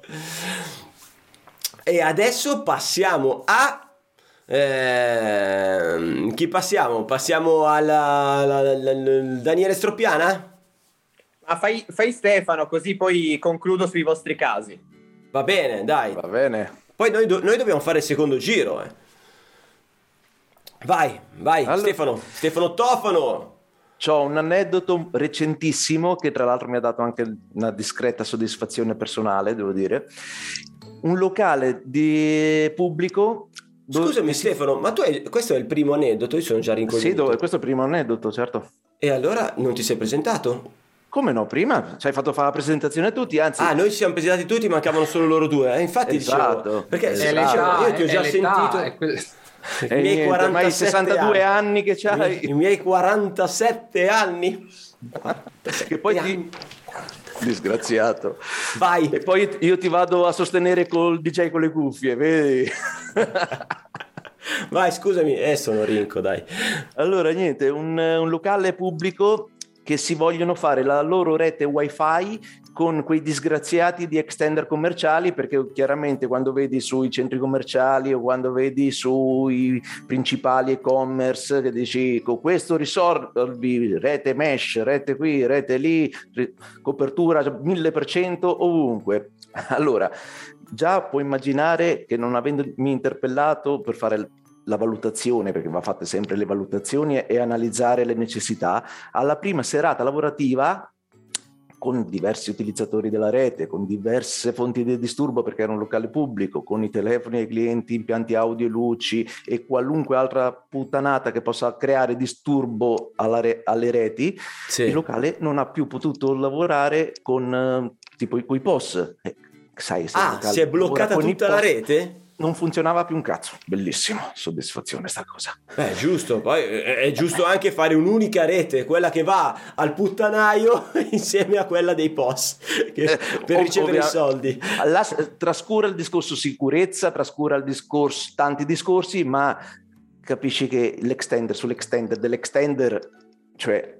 E adesso passiamo a... ehm, chi passiamo? Passiamo alla, alla- alla- alla- Daniele Stroppiana? Ma fai, fai Stefano, così poi concludo sui vostri casi. Va bene, dai. Va bene. Poi noi, do- noi dobbiamo fare il secondo giro. eh. Vai, vai, Allora- Stefano. Stefano Tofano. C'ho un aneddoto recentissimo che tra l'altro mi ha dato anche una discreta soddisfazione personale, devo dire. Un locale di pubblico... dove- Scusami Stefano, ma tu hai... questo è il primo aneddoto? Io sono già rincoglionito. Sì, dove- questo è il primo aneddoto, certo. E allora non ti sei presentato? Come no? Prima ci hai fatto fare la presentazione a tutti, anzi... Ah, noi ci siamo presentati tutti, mancavano solo loro due. Eh, infatti Esatto. dicevo, perché Esatto. dicevo, io ti ho già l'età, sentito i miei niente, ormai 47 62 anni che I c'hai. miei- I miei 47 anni. Che poi ti... Disgraziato. Vai. E poi io ti vado a sostenere col DJ con le cuffie, vedi? Vai, scusami, eh, sono rinco, dai. Allora, niente, un, un locale pubblico che si vogliono fare la loro rete wifi con quei disgraziati di extender commerciali perché chiaramente quando vedi sui centri commerciali o quando vedi sui principali e-commerce che dici con questo risolvi rete mesh, rete qui, rete lì, copertura 1000% ovunque. Allora, già puoi immaginare che non avendomi interpellato per fare la valutazione, perché va fatte sempre le valutazioni e analizzare le necessità, alla prima serata lavorativa con diversi utilizzatori della rete, con diverse fonti di disturbo perché era un locale pubblico, con i telefoni ai clienti, impianti audio e luci e qualunque altra puttanata che possa creare disturbo re- alle reti, Sì. il locale non ha più potuto lavorare con eh, tipo i POS. Eh, sai, se Ah, si è bloccata tutta la rete? Non funzionava più un cazzo. Bellissimo, soddisfazione sta cosa. Beh, giusto, poi è è giusto anche fare un'unica rete, quella che va al puttanaio insieme a quella dei POS che- Eh, per ricevere i soldi. La- trascura il discorso sicurezza, trascura il discorso, tanti discorsi, ma capisci che l'extender sull'extender dell'extender, cioè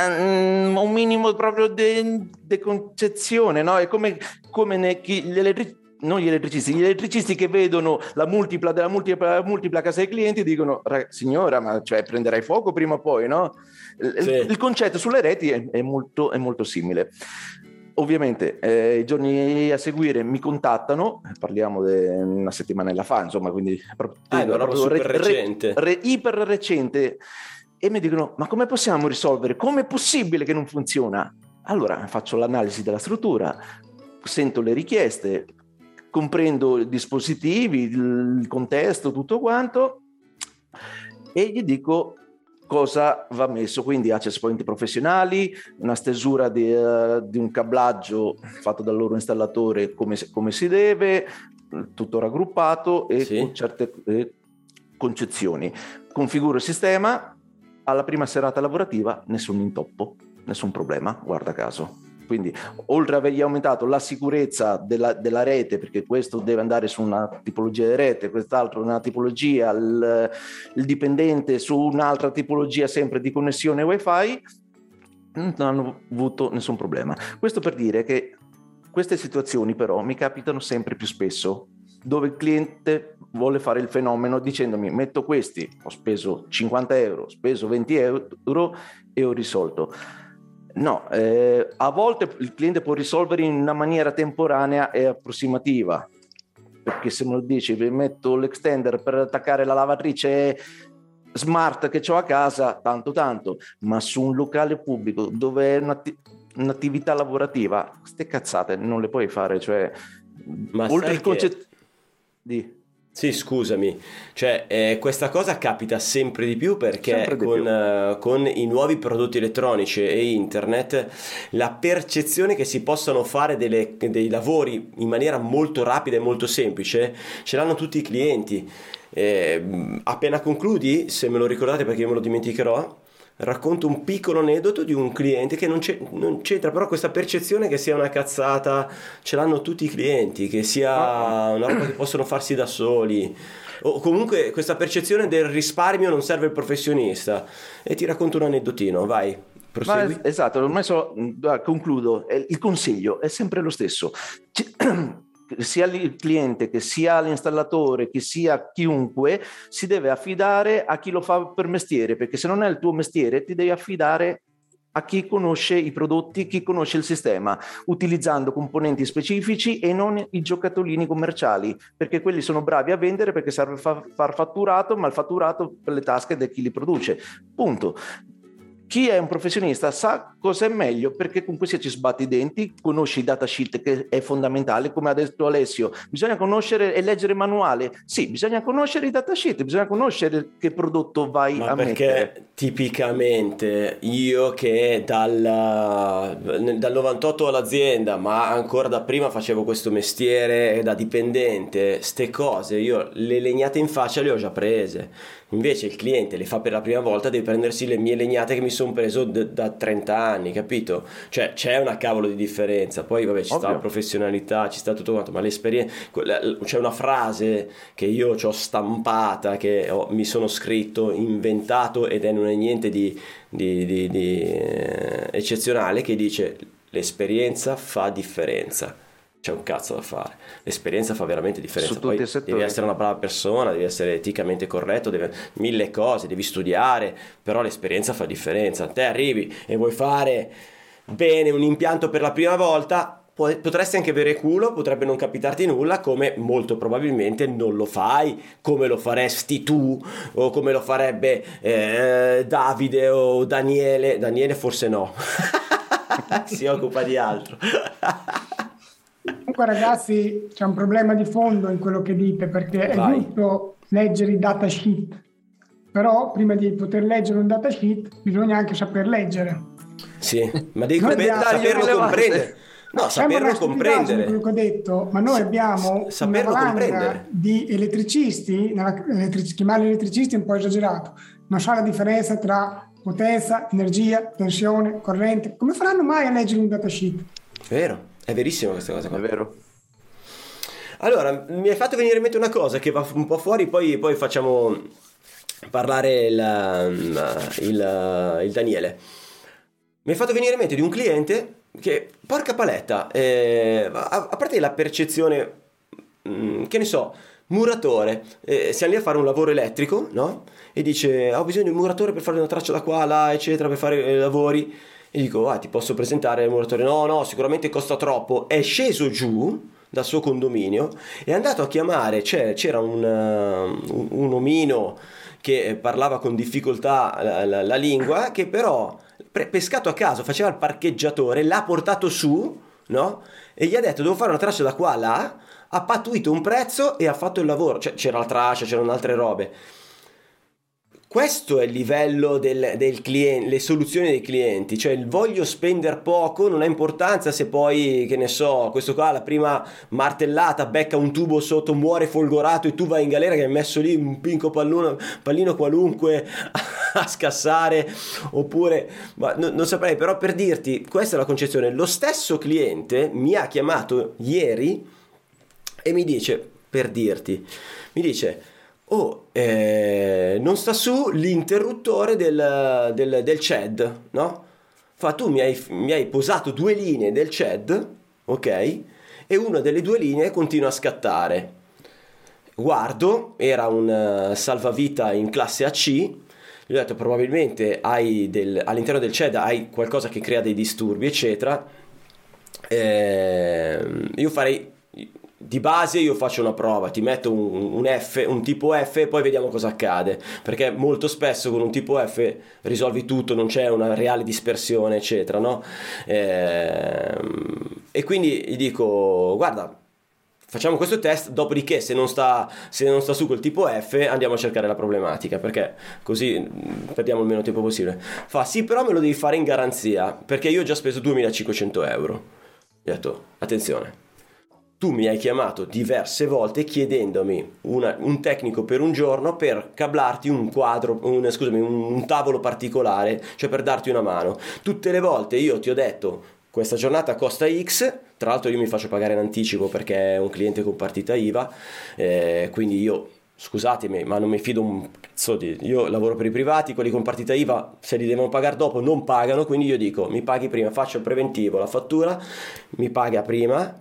mm, un minimo proprio di concezione, no? È come, come ne- chi- elettrici. Non gli elettricisti, gli elettricisti che vedono la multipla della multipla, multipla casa dei clienti dicono: "Ra- Signora, ma cioè, prenderai fuoco prima o poi, no? Il, Sì. il concetto sulle reti è, è molto, è molto simile. Ovviamente eh, i giorni a seguire mi contattano, parliamo di una settimanella fa, insomma, quindi proprio, Ah, una roba proprio super recente. re- iper recente. E mi dicono: Ma come possiamo risolvere? Come è possibile che non funziona? Allora faccio l'analisi della struttura, sento le richieste, comprendo i dispositivi, il contesto, tutto quanto, e gli dico cosa va messo, quindi access point professionali, una stesura di, eh, di un cablaggio fatto dal loro installatore come, come si deve, tutto raggruppato e Sì. con certe eh, concezioni. Configuro il sistema, alla prima serata lavorativa nessun intoppo, nessun problema, guarda caso. Quindi, oltre ad avergli aumentato la sicurezza della, della rete, perché questo deve andare su una tipologia di rete, quest'altro una tipologia, il, il dipendente su un'altra tipologia sempre di connessione wifi, non hanno avuto nessun problema. Questo per dire che queste situazioni però mi capitano sempre più spesso, dove il cliente vuole fare il fenomeno dicendomi metto questi, ho speso 50 euro, ho speso 20 euro e ho risolto. No, eh, a volte il cliente può risolvere in una maniera temporanea e approssimativa, perché se me lo dici, vi metto l'extender per attaccare la lavatrice smart che ho a casa, tanto tanto, ma su un locale pubblico dove è un'atti- un'attività lavorativa, ste cazzate non le puoi fare, cioè Ma oltre il che- concetto di Sì, scusami, cioè eh, questa cosa capita sempre di più perché di con, più. eh, con i nuovi prodotti elettronici e internet la percezione che si possano fare delle- dei lavori in maniera molto rapida e molto semplice ce l'hanno tutti i clienti. Eh, appena concludi, se me lo ricordate perché io me lo dimenticherò, racconto un piccolo aneddoto di un cliente che non, c'è- non c'entra, però questa percezione che sia una cazzata ce l'hanno tutti i clienti, che sia una roba che possono farsi da soli. O comunque questa percezione del risparmio non serve il professionista. E ti racconto un aneddotino, vai, Ma prosegui. es- esatto, ormai so, guarda, concludo. Eh, Il consiglio è sempre lo stesso. Ci- sia il cliente che sia l'installatore che sia chiunque si deve affidare a chi lo fa per mestiere perché se non è il tuo mestiere ti devi affidare a chi conosce i prodotti, chi conosce il sistema, utilizzando componenti specifici e non i giocattolini commerciali, perché quelli sono bravi a vendere perché serve fa- far fatturato, ma il fatturato per le tasche di chi li produce. Punto. Chi è un professionista sa cosa è meglio? Perché comunque se ci sbatti i denti, conosci i datasheet che è fondamentale, come ha detto Alessio, bisogna conoscere e leggere il manuale. Sì, bisogna conoscere i datasheet, bisogna conoscere che prodotto vai Ma a perché mettere. tipicamente io che dal, dal 98 all'azienda, ma ancora da prima facevo questo mestiere da dipendente, ste cose, io le legnate in faccia le ho già prese. Invece il cliente le fa per la prima volta, deve prendersi le mie legnate che mi sono preso d- da 30 anni, capito? Cioè c'è una cavolo di differenza. Poi vabbè ci sta Ovvio. la professionalità, ci sta tutto quanto, ma l'esperienza... C'è una frase che io ci ho stampata, che ho- mi sono scritto, inventato ed è non è niente di, di- di- di, eh, eccezionale, che dice l'esperienza fa differenza. C'è un cazzo da fare. L'esperienza fa veramente differenza. Su Poi devi essere una brava persona, devi essere eticamente corretto, devi mille cose, devi studiare, però l'esperienza fa differenza. Te arrivi e vuoi fare bene un impianto per la prima volta, potresti anche avere culo, potrebbe non capitarti nulla, come molto probabilmente non lo fai, come lo faresti tu, o come lo farebbe eh, Davide o Daniele. Daniele forse no, si occupa di altro. Comunque ragazzi c'è un problema di fondo in quello che dite perché è Vai. giusto leggere i datasheet, però prima di poter leggere un datasheet bisogna anche saper leggere. Sì, ma devi abbiamo- saperlo comprendere. No, saperlo comprendere. quello che ho detto, ma noi abbiamo saperlo una valanga di elettricisti, elettrici- chiamarli elettricisti è un po' esagerato, non sa la differenza tra potenza, energia, tensione, corrente. Come faranno mai a leggere un datasheet? Vero, è verissimo questa cosa È qua. vero. Allora, mi hai fatto venire in mente una cosa che va un po' fuori, poi, poi facciamo parlare il, il- il Daniele. Mi hai fatto venire in mente di un cliente che, porca paletta, eh, a, a parte la percezione, mm, che ne so, muratore, eh, siamo lì a fare un lavoro elettrico, no? E dice, ho bisogno di un muratore per fare una traccia da qua, là, eccetera, per fare eh, lavori. E dico, ah, ti posso presentare il muratore? No, no, sicuramente costa troppo. È sceso giù dal suo condominio è andato a chiamare, c'è- c'era un, uh, un omino che parlava con difficoltà la, la- la lingua, che però pre- pescato a caso faceva il parcheggiatore, l'ha portato su, no? E gli ha detto devo fare una traccia da qua a là, ha pattuito un prezzo e ha fatto il lavoro, cioè c'era la traccia, c'erano altre robe. Questo è il livello del, del cliente, le soluzioni dei clienti, cioè il voglio spendere poco, non ha importanza se poi, che ne so, questo qua la prima martellata becca un tubo sotto, muore folgorato e tu vai in galera che hai messo lì un pinco pallino, pallino qualunque a scassare, oppure, ma no- non saprei, però per dirti, questa è la concezione, lo stesso cliente mi ha chiamato ieri e mi dice, per dirti, mi dice, oh, eh, non sta su l'interruttore del, del, del CED, no? Fa, tu mi hai, mi hai posato due linee del CED, ok? E una delle due linee continua a scattare. Guardo, era un eh, salvavita in classe AC, gli ho detto probabilmente del- all'interno del CED hai qualcosa che crea dei disturbi, eccetera. Ehm, io farei di base io faccio una prova, ti metto un, un F, un tipo F e poi vediamo cosa accade, perché molto spesso con un tipo F risolvi tutto, non c'è una reale dispersione, eccetera, no? Ehm, e quindi gli dico, guarda, facciamo questo test, dopodiché se non sta, se non sta su quel tipo F andiamo a cercare la problematica, perché così mh, perdiamo il meno tempo possibile. Fa, sì, però me lo devi fare in garanzia, perché io ho già speso 2500 euro. Gli ho detto, attenzione, tu mi hai chiamato diverse volte chiedendomi una- un tecnico per un giorno per cablarti un quadro, un, scusami, un, un tavolo particolare, cioè per darti una mano. Tutte le volte io ti ho detto questa giornata costa X, tra l'altro io mi faccio pagare in anticipo perché è un cliente con partita IVA, eh, quindi io scusatemi, ma non mi fido un cazzo di... Io lavoro per i privati, quelli con partita IVA, se li devono pagare dopo non pagano, quindi io dico mi paghi prima, faccio il preventivo, la fattura, mi paga prima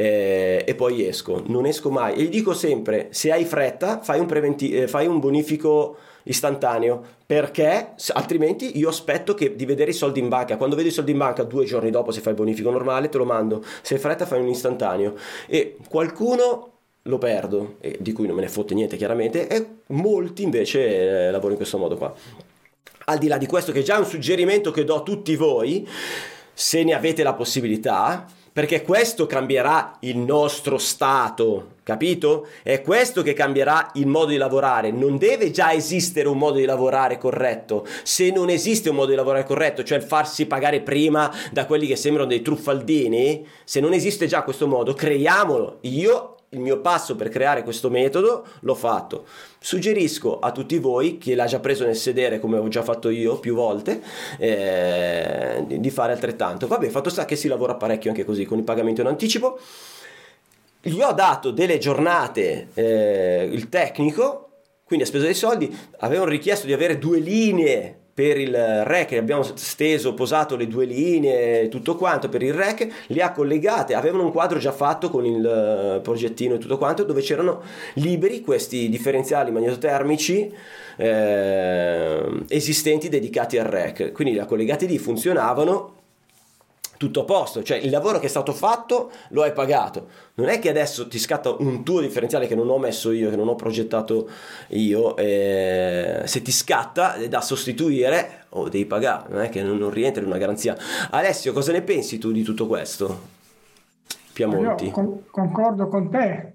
eh, e poi esco. Non esco mai. E gli dico sempre, se hai fretta, fai un, preventi- eh, fai un bonifico istantaneo perché altrimenti io aspetto che- di vedere i soldi in banca quando vedo i soldi in banca due giorni dopo se fai il bonifico normale te lo mando se hai fretta fai un istantaneo e qualcuno lo perdo e di cui non me ne fotte niente chiaramente e molti invece eh, lavorano in questo modo qua al di là di questo che è già un suggerimento che do a tutti voi, se ne avete la possibilità, perché questo cambierà il nostro stato, capito? È questo che cambierà il modo di lavorare. Non deve già esistere un modo di lavorare corretto. Se non esiste un modo di lavorare corretto, cioè il farsi pagare prima da quelli che sembrano dei truffaldini, se non esiste già questo modo, creiamolo. Io il mio passo per creare questo metodo l'ho fatto. Suggerisco a tutti voi, chi l'ha già preso nel sedere come ho già fatto io più volte, eh, di fare altrettanto. Vabbè, fatto sta che si lavora parecchio anche così con il pagamento in anticipo. Gli ho dato delle giornate eh, il tecnico, quindi ha speso dei soldi, avevano richiesto di avere due linee per il rec, abbiamo steso, posato le due linee, tutto quanto per il rec, le ha collegate, avevano un quadro già fatto con il eh, progettino e tutto quanto, dove c'erano liberi questi differenziali magnetotermici eh, esistenti dedicati al rec, quindi li ha collegati lì, funzionavano, tutto a posto, cioè il lavoro che è stato fatto lo hai pagato. Non è che adesso ti scatta un tuo differenziale che non ho messo io, che non ho progettato io, eh, se ti scatta è da sostituire o oh, devi pagare, non è che non, non rientra in una garanzia. Alessio, cosa ne pensi tu di tutto questo? Piamonti. Io con- concordo con te,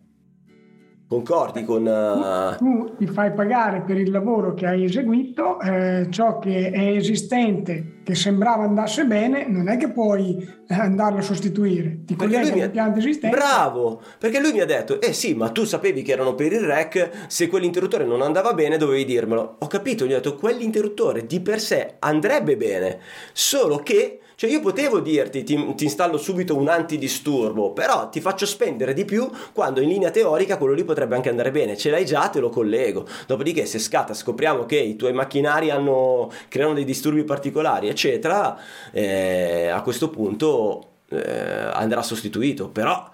Concordi con... Uh... Tu ti fai pagare per il lavoro che hai eseguito, eh, ciò che è esistente, che sembrava andasse bene, non è che puoi eh, andarlo a sostituire, ti colleghi all'impianto esistente. Bravo, perché lui mi ha detto, eh sì, ma tu sapevi che erano per il rec, se quell'interruttore non andava bene dovevi dirmelo. Ho capito, gli ho detto, quell'interruttore di per sé andrebbe bene, solo che cioè io potevo dirti ti, ti, installo subito un antidisturbo, però ti faccio spendere di più quando in linea teorica quello lì potrebbe anche andare bene. Ce l'hai già, te lo collego. Dopodiché se scatta, scopriamo che i tuoi macchinari hanno, creano dei disturbi particolari, eccetera, eh, a questo punto eh, andrà sostituito. Però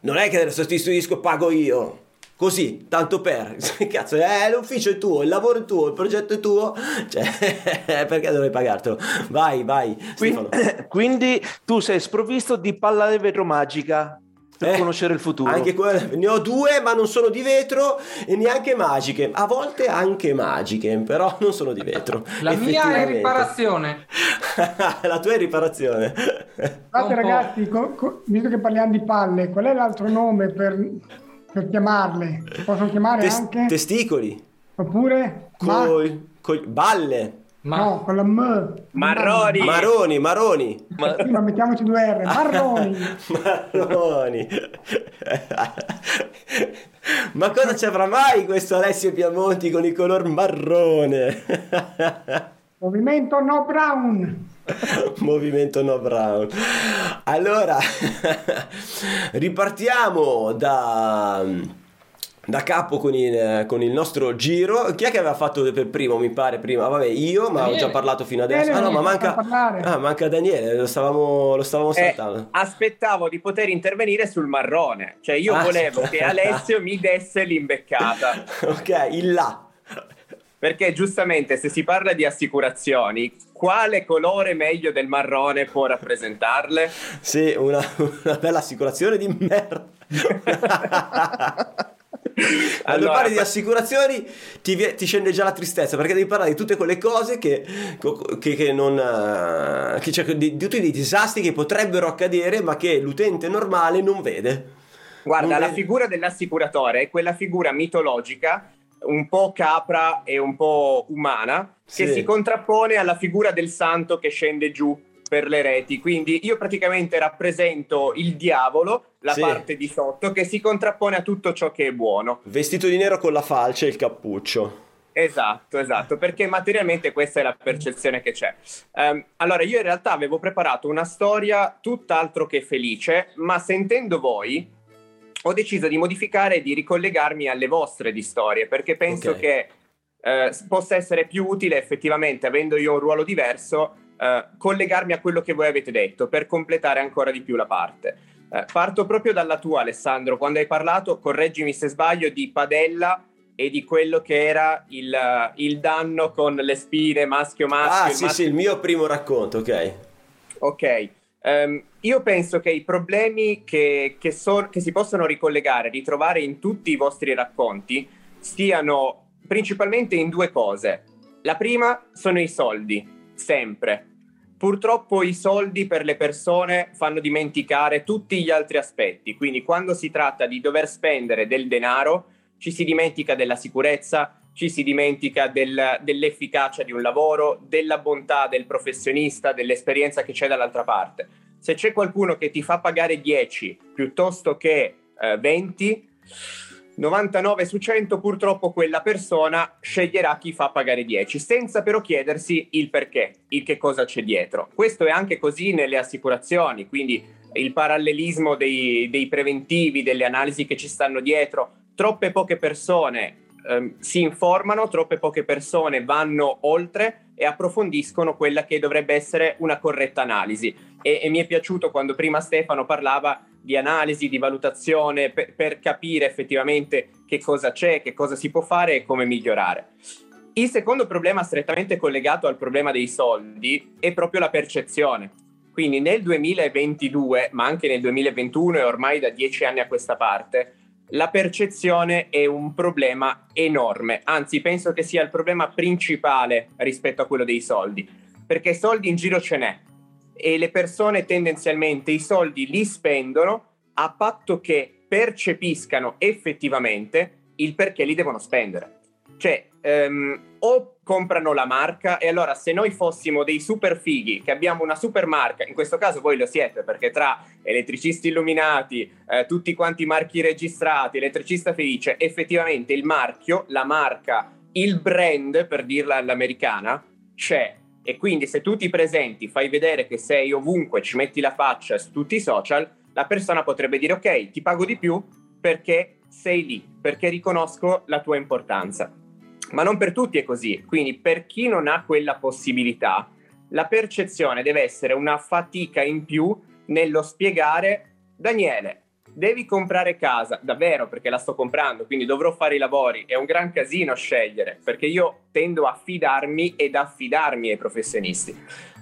non è che lo sostituisco pago io così, tanto per, cazzo, eh, l'ufficio è tuo, il lavoro è tuo, il progetto è tuo, cioè, perché dovrei pagartelo? Vai, vai. Quindi, quindi tu sei sprovvisto di palla di vetro magica per eh, conoscere il futuro. Anche que- ne ho due, ma non sono di vetro e neanche magiche. A volte anche magiche, però non sono di vetro. La mia è riparazione. La tua è riparazione. Guardate ragazzi, co- co- visto che parliamo di palle, qual è l'altro nome per per chiamarle. Possono chiamare Tes- anche testicoli. Oppure coi, ma... coi balle. Ma... No, con la M. Marroni. Maroni, maroni. Ma... Sì, ma mettiamoci due R. Marroni. marroni. ma cosa ci avrà mai questo Alessio Piamonti con il color marrone? Movimento No Brown. Movimento No Brown. Allora, ripartiamo da, da capo con il, con il, nostro giro. Chi è che aveva fatto per primo? Mi pare prima. Vabbè, io, ma Daniele. ho già parlato fino adesso. Daniele, ah, no, ma manca, ah, manca Daniele. Lo stavamo, lo stavamo eh, saltando. aspettavo di poter intervenire sul marrone. Cioè, io ah, volevo che Alessio mi desse l'imbeccata. ok, il là. Perché giustamente se si parla di assicurazioni, quale colore meglio del marrone può rappresentarle? Sì, una, una bella assicurazione di merda. Quando allora, parli di assicurazioni ti, ti, scende già la tristezza perché devi parlare di tutte quelle cose che, che, che non che, cioè, di, di, tutti i disastri che potrebbero accadere ma che l'utente normale non vede. Guarda, non la vede. figura dell'assicuratore è quella figura mitologica un po' capra e un po' umana, che sì. si contrappone alla figura del santo che scende giù per le reti. Quindi io praticamente rappresento il diavolo, la sì. parte di sotto, che si contrappone a tutto ciò che è buono. Vestito di nero con la falce e il cappuccio. Esatto, esatto, perché materialmente questa è la percezione che c'è. Um, allora, io in realtà avevo preparato una storia tutt'altro che felice, ma sentendo voi, ho deciso di modificare e di ricollegarmi alle vostre di storie perché penso okay. che eh, possa essere più utile effettivamente, avendo io un ruolo diverso, eh, collegarmi a quello che voi avete detto per completare ancora di più la parte. Eh, parto proprio dalla tua, Alessandro, quando hai parlato, correggimi se sbaglio, di padella e di quello che era il, il danno con le spine maschio-maschio. Ah, sì, maschio... sì, il mio primo racconto, ok. Ok. Um, io penso che i problemi che, che, so, che, si possono ricollegare, ritrovare in tutti i vostri racconti, stiano principalmente in due cose. La prima sono i soldi, sempre. Purtroppo i soldi per le persone fanno dimenticare tutti gli altri aspetti, quindi quando si tratta di dover spendere del denaro ci si dimentica della sicurezza, ci si dimentica del, dell'efficacia di un lavoro, della bontà del professionista, dell'esperienza che c'è dall'altra parte. Se c'è qualcuno che ti fa pagare 10 piuttosto che eh, 20, 99 su 100 purtroppo quella persona sceglierà chi fa pagare 10 senza però chiedersi il perché, il che cosa c'è dietro. Questo è anche così nelle assicurazioni, quindi il parallelismo dei, dei preventivi, delle analisi che ci stanno dietro. Troppe poche persone ehm, si informano, troppe poche persone vanno oltre e approfondiscono quella che dovrebbe essere una corretta analisi. E, e mi è piaciuto quando prima Stefano parlava di analisi, di valutazione per, per capire effettivamente che cosa c'è, che cosa si può fare e come migliorare. Il secondo problema strettamente collegato al problema dei soldi è proprio la percezione. Quindi nel 2022, ma anche nel 2021 e ormai da dieci anni a questa parte, la percezione è un problema enorme, anzi penso che sia il problema principale rispetto a quello dei soldi, perché soldi in giro ce n'è e le persone tendenzialmente i soldi li spendono a patto che percepiscano effettivamente il perché li devono spendere. Cioè, um, o comprano la marca e allora se noi fossimo dei super fighi che abbiamo una super marca, in questo caso voi lo siete perché tra elettricisti illuminati, eh, tutti quanti marchi registrati, elettricista felice, effettivamente il marchio, la marca, il brand, per dirla all'americana, c'è. E quindi se tu ti presenti, fai vedere che sei ovunque, ci metti la faccia su tutti i social, la persona potrebbe dire ok, ti pago di più perché sei lì, perché riconosco la tua importanza ma non per tutti è così. Quindi per chi non ha quella possibilità, la percezione deve essere una fatica in più nello spiegare Daniele, devi comprare casa, davvero perché la sto comprando, quindi dovrò fare i lavori, è un gran casino scegliere, perché io tendo a fidarmi ed affidarmi ai professionisti.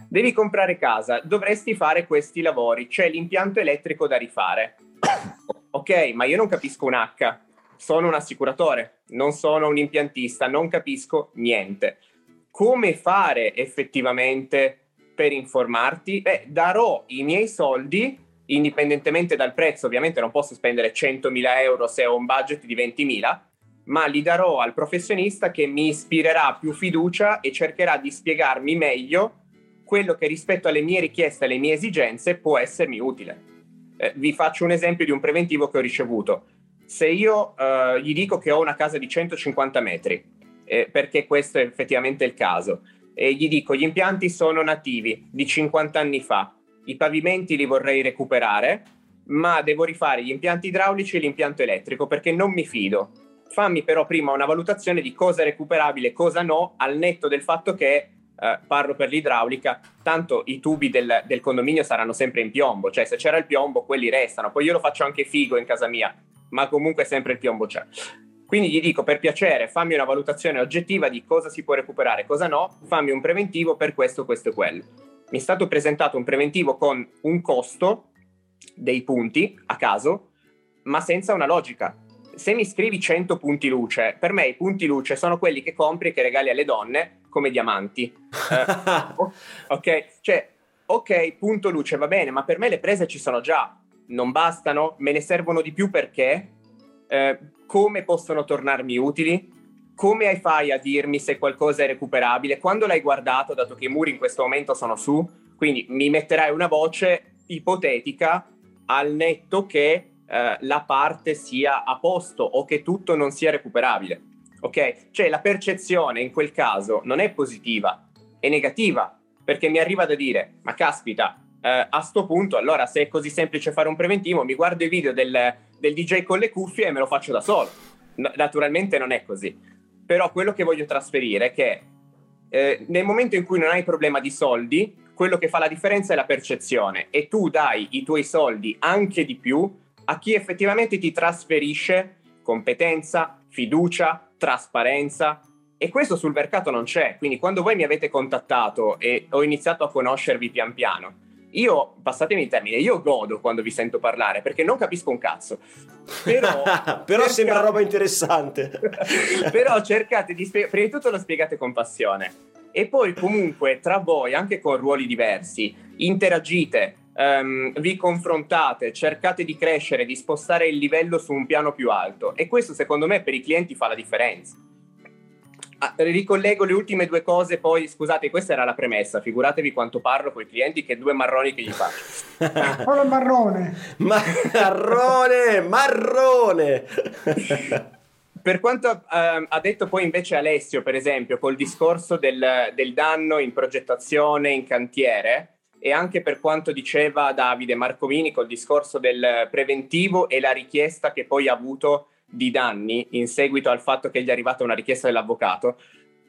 Devi comprare casa, dovresti fare questi lavori, c'è l'impianto elettrico da rifare. ok, ma io non capisco un H sono un assicuratore, non sono un impiantista, non capisco niente. Come fare effettivamente per informarti? Beh, darò i miei soldi, indipendentemente dal prezzo, ovviamente non posso spendere 100.000 euro se ho un budget di 20.000, ma li darò al professionista che mi ispirerà più fiducia e cercherà di spiegarmi meglio quello che rispetto alle mie richieste, alle mie esigenze può essermi utile. Eh, vi faccio un esempio di un preventivo che ho ricevuto se io uh, gli dico che ho una casa di 150 metri, eh, perché questo è effettivamente il caso, e gli dico gli impianti sono nativi di 50 anni fa, i pavimenti li vorrei recuperare, ma devo rifare gli impianti idraulici e l'impianto elettrico perché non mi fido. Fammi però prima una valutazione di cosa è recuperabile e cosa no, al netto del fatto che Uh, parlo per l'idraulica, tanto i tubi del, del, condominio saranno sempre in piombo, cioè se c'era il piombo quelli restano, poi io lo faccio anche figo in casa mia, ma comunque sempre il piombo c'è. Quindi gli dico per piacere, fammi una valutazione oggettiva di cosa si può recuperare, cosa no, fammi un preventivo per questo, questo e quello. Mi è stato presentato un preventivo con un costo dei punti a caso, ma senza una logica. Se mi scrivi 100 punti luce, per me i punti luce sono quelli che compri e che regali alle donne come diamanti. Eh, ok, cioè, ok, punto luce va bene, ma per me le prese ci sono già non bastano, me ne servono di più perché, eh, come possono tornarmi utili, come fai a dirmi se qualcosa è recuperabile, quando l'hai guardato, dato che i muri in questo momento sono su, quindi mi metterai una voce ipotetica al netto che eh, la parte sia a posto o che tutto non sia recuperabile. Ok? Cioè la percezione in quel caso non è positiva, è negativa, perché mi arriva da dire, ma caspita, eh, a sto punto, allora se è così semplice fare un preventivo, mi guardo i video del, del DJ con le cuffie e me lo faccio da solo. Naturalmente non è così. Però quello che voglio trasferire è che eh, nel momento in cui non hai problema di soldi, quello che fa la differenza è la percezione e tu dai i tuoi soldi anche di più a chi effettivamente ti trasferisce competenza, fiducia, trasparenza e questo sul mercato non c'è. Quindi quando voi mi avete contattato e ho iniziato a conoscervi pian piano, io, passatemi il termine, io godo quando vi sento parlare perché non capisco un cazzo. Però, Però cercate- sembra roba interessante. Però cercate di spiegare, prima di tutto lo spiegate con passione e poi comunque tra voi, anche con ruoli diversi, interagite, ehm, vi confrontate, cercate di crescere, di spostare il livello su un piano più alto e questo secondo me per i clienti fa la differenza. Ah, ricollego le ultime due cose, poi scusate, questa era la premessa, figuratevi quanto parlo con i clienti, che due marroni che gli faccio. Solo marrone. Marrone, marrone. Per quanto ehm, ha detto poi invece Alessio, per esempio, col discorso del, del danno in progettazione, in cantiere, e anche per quanto diceva Davide Marcomini col discorso del preventivo e la richiesta che poi ha avuto di danni in seguito al fatto che gli è arrivata una richiesta dell'avvocato,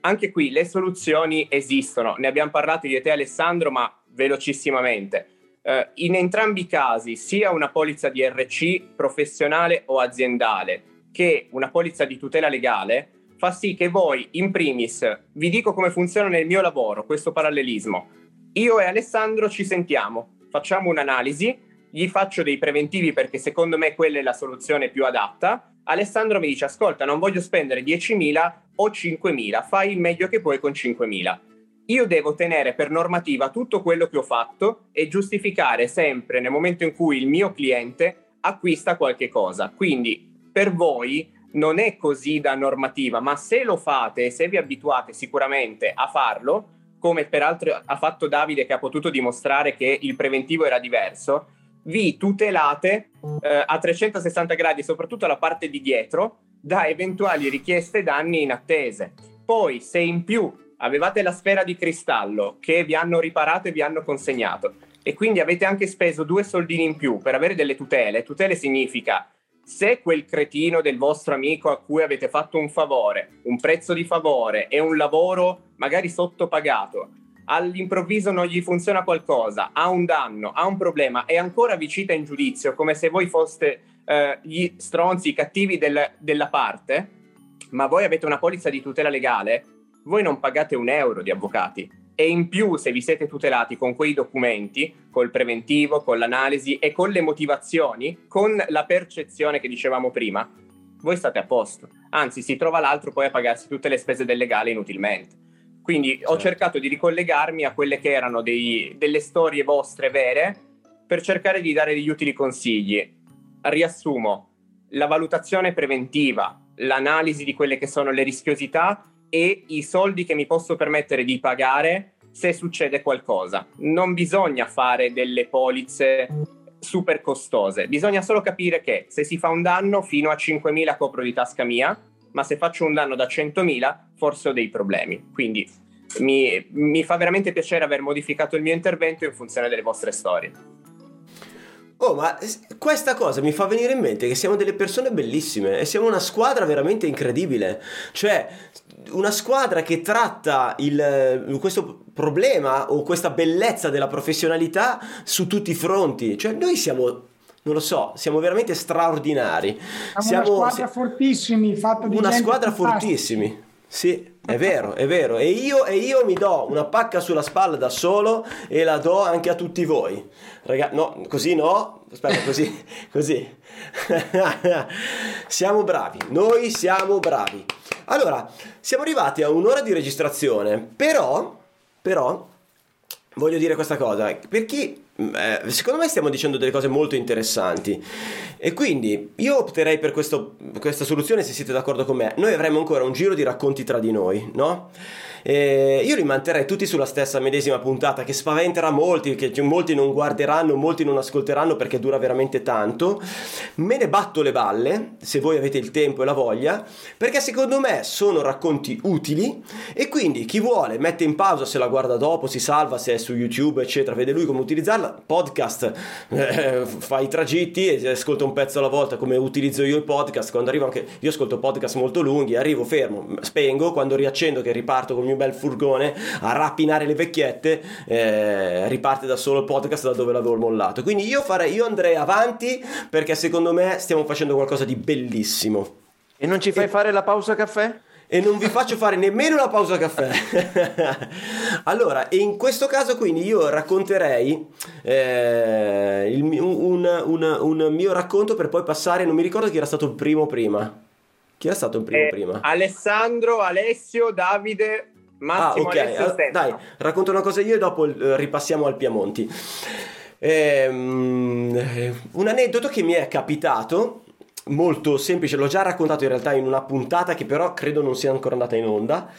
anche qui le soluzioni esistono. Ne abbiamo parlato io e te Alessandro, ma velocissimamente. Eh, in entrambi i casi, sia una polizza di RC professionale o aziendale, che una polizza di tutela legale fa sì che voi, in primis, vi dico come funziona nel mio lavoro questo parallelismo. Io e Alessandro ci sentiamo, facciamo un'analisi, gli faccio dei preventivi perché secondo me quella è la soluzione più adatta. Alessandro mi dice: Ascolta, non voglio spendere 10.000 o 5.000, fai il meglio che puoi con 5.000. Io devo tenere per normativa tutto quello che ho fatto e giustificare sempre nel momento in cui il mio cliente acquista qualche cosa. Quindi per voi non è così da normativa, ma se lo fate e se vi abituate sicuramente a farlo, come peraltro ha fatto Davide che ha potuto dimostrare che il preventivo era diverso, vi tutelate eh, a 360 gradi, soprattutto la parte di dietro, da eventuali richieste danni inattese. Poi, se in più avevate la sfera di cristallo che vi hanno riparato e vi hanno consegnato, e quindi avete anche speso due soldini in più per avere delle tutele, tutele significa se quel cretino del vostro amico a cui avete fatto un favore, un prezzo di favore e un lavoro magari sottopagato, all'improvviso non gli funziona qualcosa, ha un danno, ha un problema e ancora vi cita in giudizio come se voi foste eh, gli stronzi, i cattivi del- della parte, ma voi avete una polizza di tutela legale, voi non pagate un euro di avvocati. E in più, se vi siete tutelati con quei documenti, col preventivo, con l'analisi e con le motivazioni, con la percezione che dicevamo prima, voi state a posto. Anzi, si trova l'altro poi a pagarsi tutte le spese del legale inutilmente. Quindi ho cercato di ricollegarmi a quelle che erano dei- delle storie vostre vere per cercare di dare degli utili consigli. Riassumo, la valutazione preventiva, l'analisi di quelle che sono le rischiosità e i soldi che mi posso permettere di pagare se succede qualcosa. Non bisogna fare delle polizze super costose, bisogna solo capire che se si fa un danno fino a 5.000 copro di tasca mia, ma se faccio un danno da 100.000 forse ho dei problemi. Quindi mi, mi fa veramente piacere aver modificato il mio intervento in funzione delle vostre storie. Oh, ma questa cosa mi fa venire in mente che siamo delle persone bellissime e siamo una squadra veramente incredibile. Cioè, una squadra che tratta il- questo problema o questa bellezza della professionalità su tutti i fronti. Cioè, noi siamo, non lo so, siamo veramente straordinari. Siamo, una squadra fortissimi, fatta di una squadra fortissimi. Sì, è vero, è vero. E io, e io mi do una pacca sulla spalla da solo e la do anche a tutti voi. Raga, no, così no. Aspetta, così, così. siamo bravi, noi siamo bravi. Allora, siamo arrivati a un'ora di registrazione, però, però, voglio dire questa cosa, per chi, eh, secondo me stiamo dicendo delle cose molto interessanti e quindi io opterei per questo- questa soluzione se siete d'accordo con me. Noi avremmo ancora un giro di racconti tra di noi, no? E io li manterrei tutti sulla stessa medesima puntata che spaventerà molti, che molti non guarderanno, molti non ascolteranno perché dura veramente tanto. Me ne batto le balle, se voi avete il tempo e la voglia, perché secondo me sono racconti utili e quindi chi vuole mette in pausa se la guarda dopo, si salva se è su YouTube, eccetera, vede lui come utilizzarla. Podcast, eh, fa i tragitti e ascolta un pezzo alla volta come utilizzo io i podcast. Quando arrivo anche, io ascolto podcast molto lunghi, arrivo fermo, spengo, quando riaccendo che riparto con il mio bel furgone a rapinare le vecchiette, eh, riparte da solo il podcast da dove l'avevo mollato. Quindi io farei, io andrei avanti perché secondo me stiamo facendo qualcosa di bellissimo. E non ci fai fare la pausa caffè? E non vi faccio fare nemmeno una pausa caffè. allora, in questo caso quindi io racconterei eh, il, un, un, un, mio racconto per poi passare, non mi ricordo chi era stato il primo prima. Chi era stato il primo eh, prima? Alessandro, Alessio, Davide, Massimo, ah, ok, dai, racconto una cosa io e dopo eh, ripassiamo al Piemonti. Ehm, un aneddoto che mi è capitato molto semplice, l'ho già raccontato in realtà in una puntata che però credo non sia ancora andata in onda.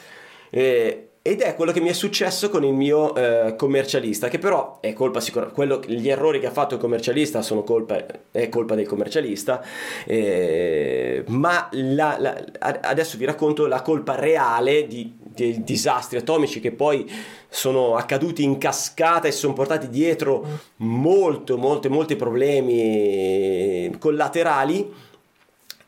Eh, ed è quello che mi è successo con il mio eh, commercialista, che però è colpa sicuramente, gli errori che ha fatto il commercialista sono colpa, è colpa del commercialista, eh, ma la, la, adesso vi racconto la colpa reale di, dei disastri atomici che poi sono accaduti in cascata e sono portati dietro molto, molto, molti problemi collaterali,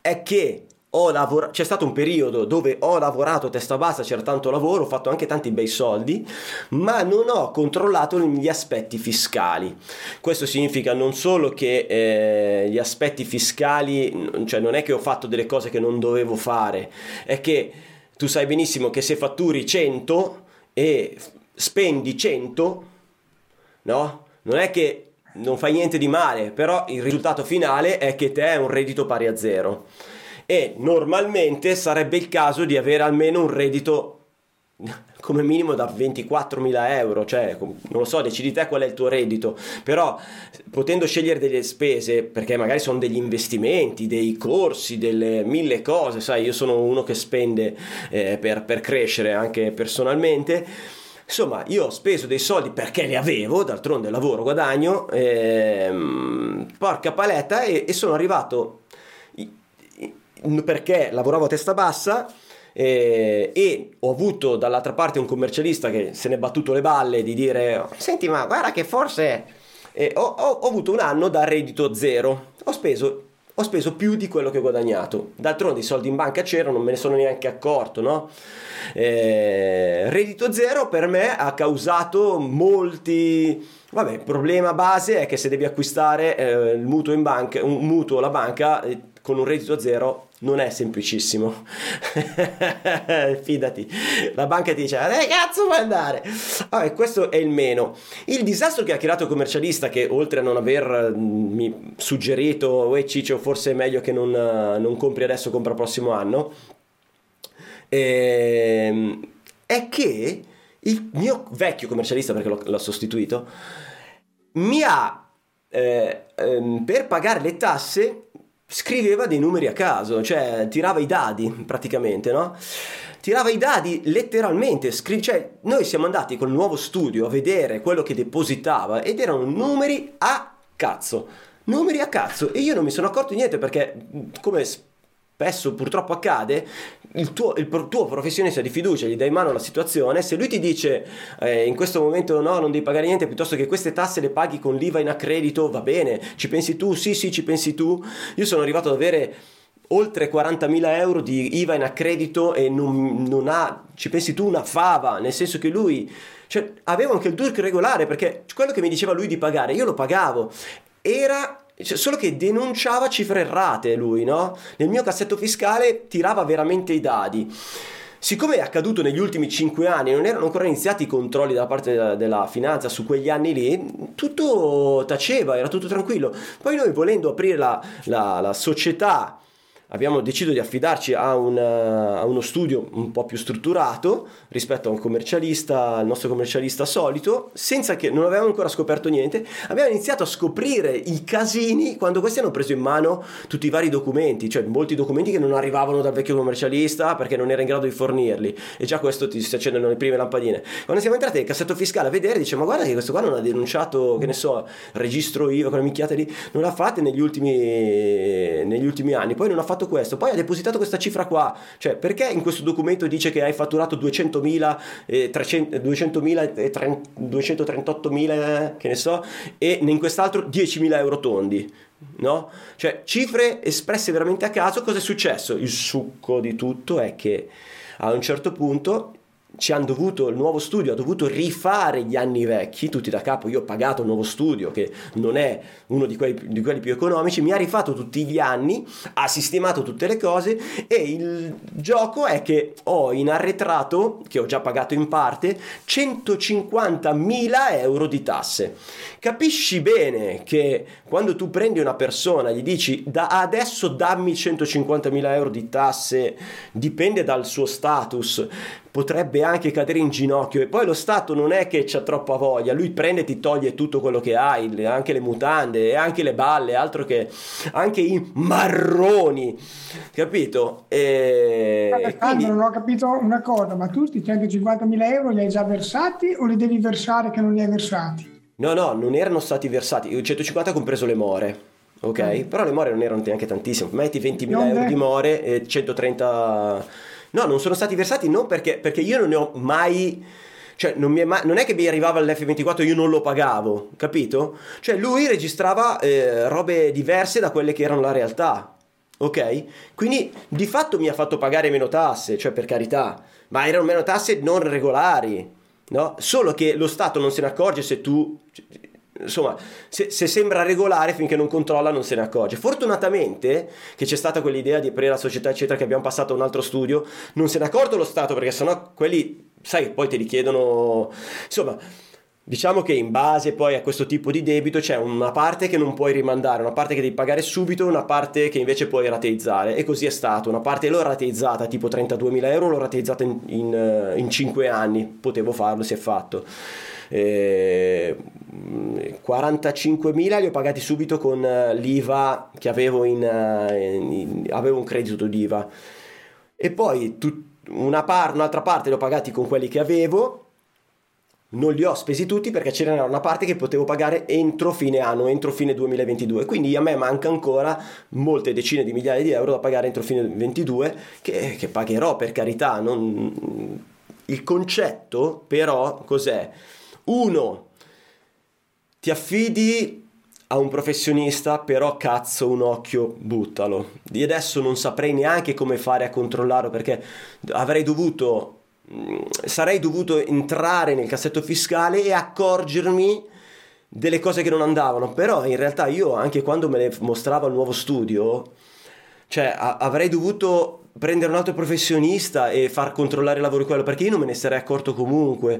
è che Lavora- c'è stato un periodo dove ho lavorato testa bassa, c'era tanto lavoro, ho fatto anche tanti bei soldi, ma non ho controllato gli aspetti fiscali. Questo significa non solo che eh, gli aspetti fiscali, cioè non è che ho fatto delle cose che non dovevo fare, è che tu sai benissimo che se fatturi 100 e spendi 100, no? Non è che non fai niente di male, però il risultato finale è che te hai un reddito pari a zero. E normalmente sarebbe il caso di avere almeno un reddito come minimo da 24.000 euro, cioè non lo so, decidi te qual è il tuo reddito, però potendo scegliere delle spese, perché magari sono degli investimenti, dei corsi, delle mille cose, sai, io sono uno che spende eh, per, per crescere anche personalmente, Insomma, io ho speso dei soldi perché li avevo, d'altronde lavoro, guadagno, ehm, porca paletta, e, e sono arrivato perché lavoravo a testa bassa eh, e ho avuto dall'altra parte un commercialista che se ne è battuto le balle di dire senti ma guarda che forse eh, ho, ho, ho, avuto un anno da reddito zero. Ho speso, ho speso più di quello che ho guadagnato d'altronde i soldi in banca c'erano non me ne sono neanche accorto no? Eh, reddito zero per me ha causato molti vabbè il problema base è che se devi acquistare eh, il mutuo in banca un mutuo alla banca eh, con un reddito zero non è semplicissimo. Fidati, la banca ti dice: Eh, cazzo vuoi andare? Vabbè, questo è il meno. Il disastro che ha creato il commercialista, che oltre a non avermi mm, suggerito, uè Ciccio, forse è meglio che non, non compri adesso, compra prossimo anno, ehm, è che il mio vecchio commercialista, perché l'ho, l'ho sostituito, mi ha eh, ehm, per pagare le tasse scriveva dei numeri a caso, cioè tirava i dadi praticamente, no? Tirava i dadi letteralmente, scri- cioè noi siamo andati col nuovo studio a vedere quello che depositava ed erano numeri a cazzo, numeri a cazzo e io non mi sono accorto di niente perché come spesso purtroppo accade, il tuo, il tuo, professionista di fiducia gli dai in mano la situazione, se lui ti dice eh, in questo momento no, non devi pagare niente, piuttosto che queste tasse le paghi con l'IVA in accredito, va bene, ci pensi tu? Sì, sì, ci pensi tu. Io sono arrivato ad avere oltre 40.000 euro di IVA in accredito e non, non ha, ci pensi tu, una fava, nel senso che lui... Cioè, avevo anche il DURC regolare perché quello che mi diceva lui di pagare, io lo pagavo. Era cioè, solo che denunciava cifre errate lui, no? Nel mio cassetto fiscale tirava veramente i dadi. Siccome è accaduto negli ultimi 5 anni, non erano ancora iniziati i controlli da parte della, della, finanza su quegli anni lì, tutto taceva, era tutto tranquillo. Poi noi volendo aprire la, la, la società abbiamo deciso di affidarci a, un, a, uno studio un po' più strutturato rispetto a un commercialista, il nostro commercialista solito, senza che non avevamo ancora scoperto niente. Abbiamo iniziato a scoprire i casini quando questi hanno preso in mano tutti i vari documenti, cioè molti documenti che non arrivavano dal vecchio commercialista perché non era in grado di fornirli. E già questo ti si accendono le prime lampadine. Quando siamo entrati nel cassetto fiscale a vedere, dice: Ma guarda che questo qua non ha denunciato, che ne so, registro IVA, quelle minchiate lì, non l'ha fatte negli ultimi, negli ultimi anni. Poi non ha fatto fatto questo, poi ha depositato questa cifra qua, cioè perché in questo documento dice che hai fatturato 200.000, eh, 300, 200.000 e 238.000, che ne so, e in quest'altro 10.000 euro tondi? No? Cioè cifre espresse veramente a caso, cosa è successo? Il succo di tutto è che a un certo punto ci hanno dovuto, il nuovo studio ha dovuto rifare gli anni vecchi, tutti da capo, io ho pagato un nuovo studio che non è uno di quelli, di quelli più economici, mi ha rifatto tutti gli anni, ha sistemato tutte le cose e il gioco è che ho in arretrato, che ho già pagato in parte, 150.000 euro di tasse. Capisci bene che quando tu prendi una persona, gli dici da adesso dammi 150.000 euro di tasse, dipende dal suo status, potrebbe anche cadere in ginocchio e poi lo Stato non è che c'ha troppa voglia, lui prende e ti toglie tutto quello che hai, anche le mutande e anche le balle, altro che anche i marroni, capito? E... Alessandro, quindi... non ho capito una cosa, ma tu questi 150.000 euro li hai già versati o li devi versare che non li hai versati? No, no, non erano stati versati, 150 compreso le more. Ok, mm. però le more non erano neanche tantissime. Metti 20.000 euro di more e 130 No, non sono stati versati non perché, perché io non ne ho mai... Cioè, non, mai, non, è che mi arrivava l'F24 e io non lo pagavo, capito? Cioè, lui registrava eh, robe diverse da quelle che erano la realtà, ok? Quindi, di fatto mi ha fatto pagare meno tasse, cioè, per carità, ma erano meno tasse non regolari, no? Solo che lo Stato non se ne accorge se tu insomma, se, se, sembra regolare finché non controlla non se ne accorge. Fortunatamente che c'è stata quell'idea di aprire la società, eccetera, che abbiamo passato a un altro studio, non se ne è accorto lo Stato perché sennò quelli, sai, poi te li chiedono, insomma. Diciamo che in base poi a questo tipo di debito c'è una parte che non puoi rimandare, una parte che devi pagare subito, una parte che invece puoi rateizzare e così è stato. Una parte l'ho rateizzata tipo 32.000 euro, l'ho rateizzata in, in, eh, in 5 anni, potevo farlo, si è fatto eh, 45.000 li ho pagati subito con eh, l'IVA che avevo in, eh, in avevo un credito d'IVA e poi tut, una par, un'altra parte li ho pagati con quelli che avevo non li ho spesi tutti perché c'era una parte che potevo pagare entro fine anno, entro fine 2022. Quindi a me manca ancora molte decine di migliaia di euro da pagare entro fine 2022 che, che pagherò per carità. Non... Il concetto però cos'è? Uno, ti affidi a un professionista, però cazzo un occhio buttalo. Di adesso non saprei neanche come fare a controllarlo perché avrei dovuto mm, sarei dovuto entrare nel cassetto fiscale e accorgermi delle cose che non andavano, però in realtà io anche quando me le mostrava il nuovo studio, cioè a- avrei dovuto prendere un altro professionista e far controllare il lavoro quello perché io non me ne sarei accorto comunque.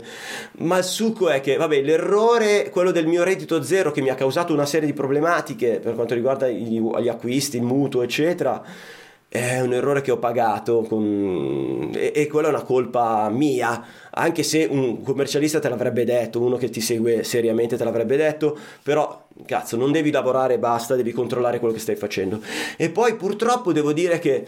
Ma il succo è che vabbè l'errore quello del mio reddito zero che mi ha causato una serie di problematiche per quanto riguarda gli, gli acquisti il mutuo eccetera è un errore che ho pagato con... e, e quella è una colpa mia. Anche se un commercialista te l'avrebbe detto uno che ti segue seriamente te l'avrebbe detto però cazzo non devi lavorare basta devi controllare quello che stai facendo. E poi purtroppo devo dire che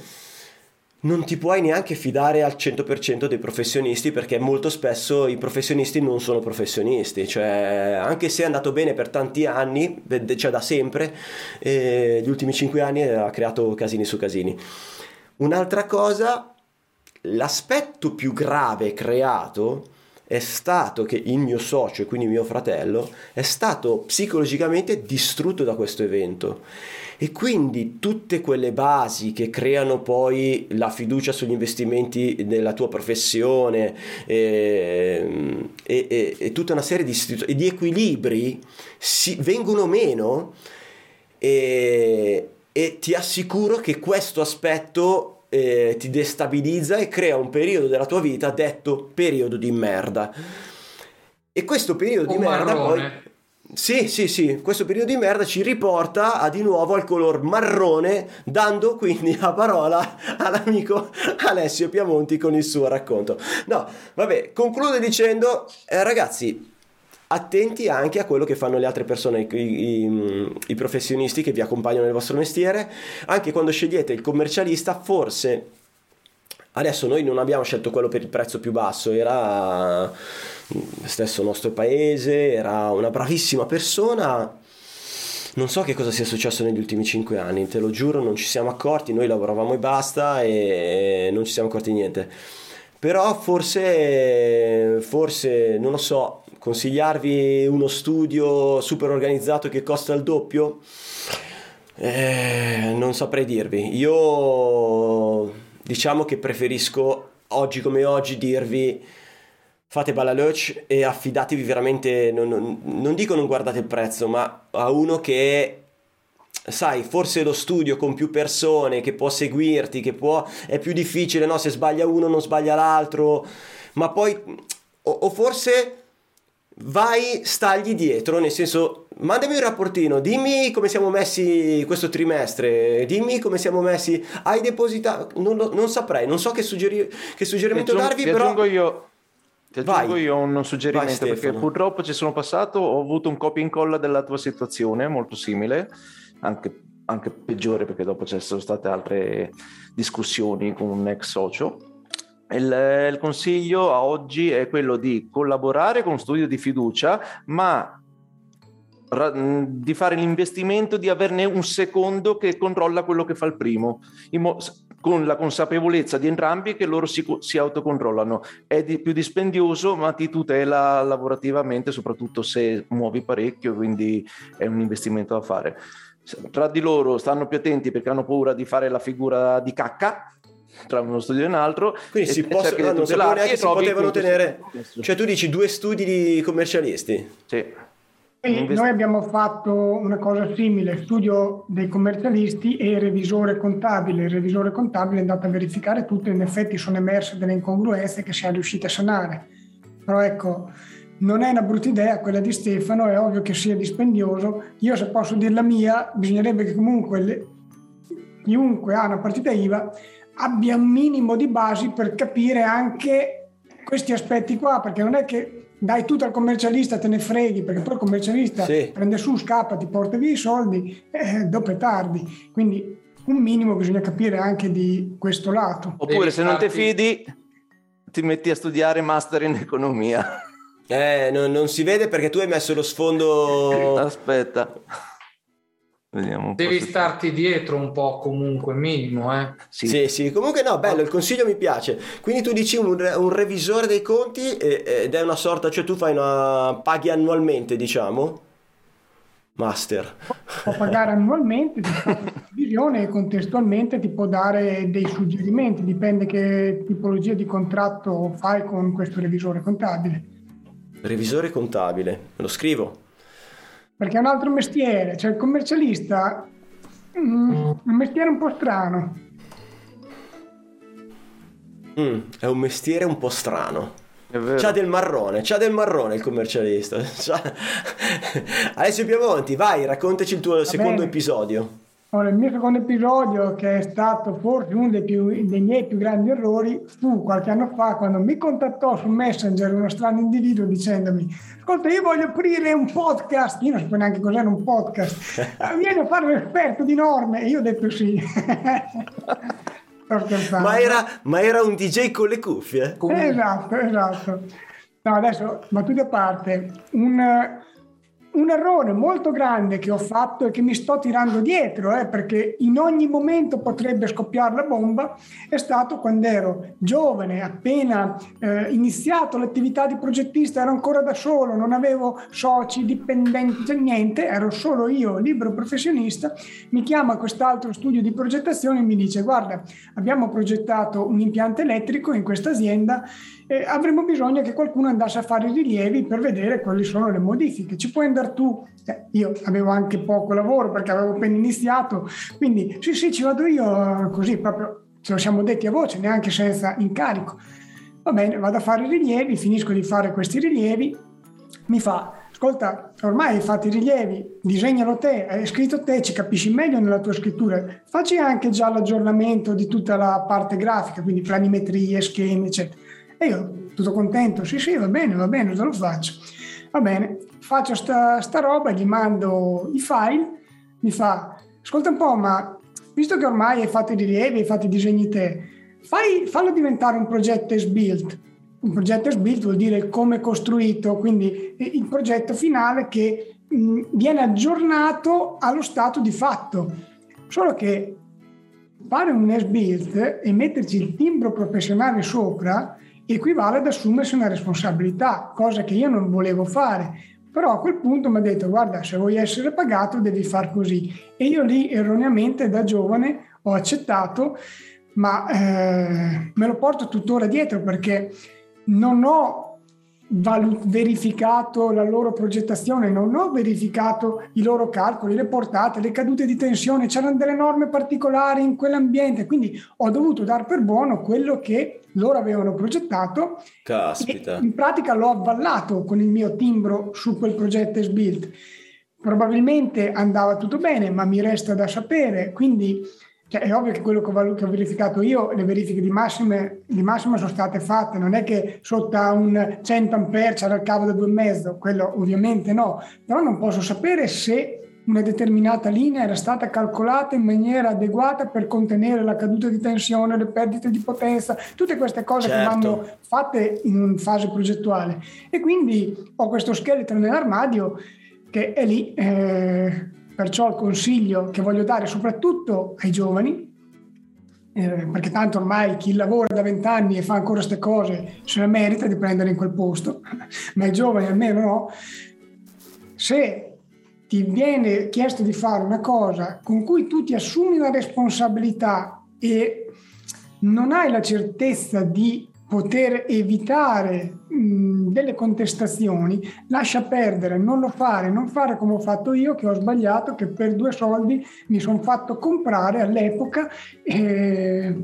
non ti puoi neanche fidare al 100% dei professionisti perché molto spesso i professionisti non sono professionisti, cioè anche se è andato bene per tanti anni, cioè da sempre, eh, gli ultimi 5 anni ha creato casini su casini. Un'altra cosa, l'aspetto più grave creato è stato che il mio socio, e quindi mio fratello, è stato psicologicamente distrutto da questo evento e quindi tutte quelle basi che creano poi la fiducia sugli investimenti nella tua professione e, e, e, e tutta una serie di, di equilibri si, vengono meno e, ti assicuro che questo aspetto eh, ti destabilizza e crea un periodo della tua vita detto periodo di merda. E questo periodo di merda poi sì, sì, sì, questo periodo di merda ci riporta a di nuovo al color marrone, dando quindi la parola all'amico Alessio Piamonti con il suo racconto. No, vabbè, concludo dicendo, eh, ragazzi, attenti anche a quello che fanno le altre persone, i, i, i, professionisti che vi accompagnano nel vostro mestiere, anche quando scegliete il commercialista, forse adesso noi non abbiamo scelto quello per il prezzo più basso, era stesso nostro paese, era una bravissima persona. Non so che cosa sia successo negli ultimi cinque anni, te lo giuro, non ci siamo accorti, noi lavoravamo e basta e non ci siamo accorti di niente. Però forse, forse, non lo so, consigliarvi uno studio super organizzato che costa il doppio? Eh, non saprei dirvi. Io diciamo che preferisco oggi come oggi dirvi fate Balaluch e affidatevi veramente, non, non, non dico non guardate il prezzo, ma a uno che sai, forse lo studio con più persone che può seguirti, che può è più difficile, no, se sbaglia uno non sbaglia l'altro, ma poi o, o forse vai, stagli dietro, nel senso, mandami un rapportino, dimmi come siamo messi questo trimestre, dimmi come siamo messi, hai depositato, non, non saprei, non so che, suggeri- che suggerimento Ti aggiungo- darvi, però... io, ti aggiungo Vai. io un suggerimento Vai, perché purtroppo ci sono passato, ho avuto un copia e incolla della tua situazione molto simile, anche, anche peggiore perché dopo ci sono state altre discussioni con un ex socio. Il, il consiglio a oggi è quello di collaborare con studio di fiducia, ma ra- di fare l'investimento di averne un secondo che controlla quello che fa il primo, mo- con la consapevolezza di entrambi che loro si, si autocontrollano. È di- più dispendioso, ma ti tutela lavorativamente, soprattutto se muovi parecchio, quindi è un investimento da fare. Tra di loro stanno più attenti perché hanno paura di fare la figura di cacca tra uno studio e un altro. Quindi e si possono, non sapevo neanche si potevano tenere, cioè tu dici due studi di commercialisti. Sì. Invest- noi abbiamo fatto una cosa simile, studio dei commercialisti e revisore contabile. Il revisore contabile è andato a verificare tutto e in effetti sono emerse delle incongruenze che siamo riusciti a sanare. Però ecco, non è una brutta idea quella di Stefano, è ovvio che sia dispendioso. Io se posso dire la mia, bisognerebbe che comunque le- chiunque ha una partita IVA abbia un minimo di basi per capire anche questi aspetti qua, perché non è che dai tutto al commercialista, te ne freghi, perché poi il commercialista Sì. prende su, scappa, ti porta via i soldi, eh, dopo è tardi. Quindi un minimo bisogna capire anche di questo lato. Oppure se non ti fidi, ti metti a studiare master in economia. Eh, non, non si vede perché tu hai messo lo sfondo... Aspetta. Vediamo un po' Devi se- starti dietro un po' comunque, minimo, eh. Sì. Sì, sì, comunque no, bello, il consiglio mi piace. Quindi tu dici un, un revisore dei conti ed è una sorta, cioè tu fai una... paghi annualmente, diciamo? Master. Può pagare annualmente, ti fa una visione e contestualmente ti può dare dei suggerimenti, dipende che tipologia di contratto fai con questo revisore contabile. Revisore contabile, lo scrivo. Perché è un altro mestiere, cioè il commercialista mm, è un mestiere un po' strano. Mm, è un mestiere un po' strano. È vero. C'ha del marrone, c'ha del marrone il commercialista. C'ha- Alessio Piemonti, vai, raccontaci il tuo secondo bene. episodio. Ora, il mio secondo episodio, che è stato forse uno dei, più- dei miei più grandi errori, fu qualche anno fa quando mi contattò su Messenger uno strano individuo dicendomi ascolta io voglio aprire un podcast, io non sapevo neanche cos'era un podcast, "Eh, vieni a fare l'esperto di norme e io ho detto sì. Ma era, ma era un DJ con le cuffie? Esatto, esatto. No, adesso, battute a parte, un, un errore molto grande che ho fatto e che mi sto tirando dietro, eh, perché in ogni momento potrebbe scoppiare la bomba, è stato quando ero giovane, appena eh, iniziato l'attività di progettista, ero ancora da solo, non avevo soci, dipendenti, cioè niente, ero solo io, libero professionista, mi chiama quest'altro studio di progettazione e mi dice guarda, abbiamo progettato un impianto elettrico in questa azienda e avremo bisogno che qualcuno andasse a fare i rilievi per vedere quali sono le modifiche. Ci puoi andare tu? Eh, io avevo anche poco lavoro perché avevo appena iniziato, quindi sì sì ci vado io eh, così proprio ce lo siamo detti a voce, neanche senza incarico. Va bene, vado a fare i rilievi, finisco di fare questi rilievi, mi fa, ascolta, ormai hai fatto i rilievi, disegnalo te, hai scritto te, ci capisci meglio nella tua scrittura, facci anche già l'aggiornamento di tutta la parte grafica, quindi planimetrie, schemi, eccetera. E io tutto contento, sì sì, va bene, va bene, te lo faccio. Va bene, faccio sta, sta roba, gli mando i file, mi fa, ascolta un po', ma visto che ormai hai fatto i rilievi, hai fatto i disegni te, fai, fallo diventare un progetto as-built. Un progetto as-built vuol dire come costruito, quindi il progetto finale che mh, viene aggiornato allo stato di fatto. Solo che fare un as-built e metterci il timbro professionale sopra equivale ad assumersi una responsabilità, cosa che io non volevo fare. Però a quel punto mi ha detto guarda se vuoi essere pagato devi far così. E io lì erroneamente da giovane ho accettato, ma eh, me lo porto tuttora dietro perché non ho valu- verificato la loro progettazione, non ho verificato i loro calcoli, le portate, le cadute di tensione, c'erano delle norme particolari in quell'ambiente, quindi ho dovuto dar per buono quello che loro avevano progettato Caspita. in pratica l'ho avvallato con il mio timbro su quel progetto SBuilt. Probabilmente andava tutto bene, ma mi resta da sapere, quindi cioè, è ovvio che quello che ho, verificato io, le verifiche di massima, di massima sono state fatte, non è che sotto a un 100 ampere c'era il cavo da 2,5, quello ovviamente no, però non posso sapere se una determinata linea era stata calcolata in maniera adeguata per contenere la caduta di tensione, le perdite di potenza, tutte queste cose Certo. che vanno fatte in fase progettuale. E quindi ho questo scheletro nell'armadio che è lì. eh, perciò il consiglio che voglio dare soprattutto ai giovani, eh, perché tanto ormai chi lavora da vent'anni e fa ancora queste cose se la merita di prendere in quel posto, ma ai giovani almeno no, se ti viene chiesto di fare una cosa con cui tu ti assumi una responsabilità e non hai la certezza di poter evitare mh, delle contestazioni, lascia perdere, non lo fare, non fare come ho fatto io, che ho sbagliato, che per due soldi mi sono fatto comprare all'epoca eh,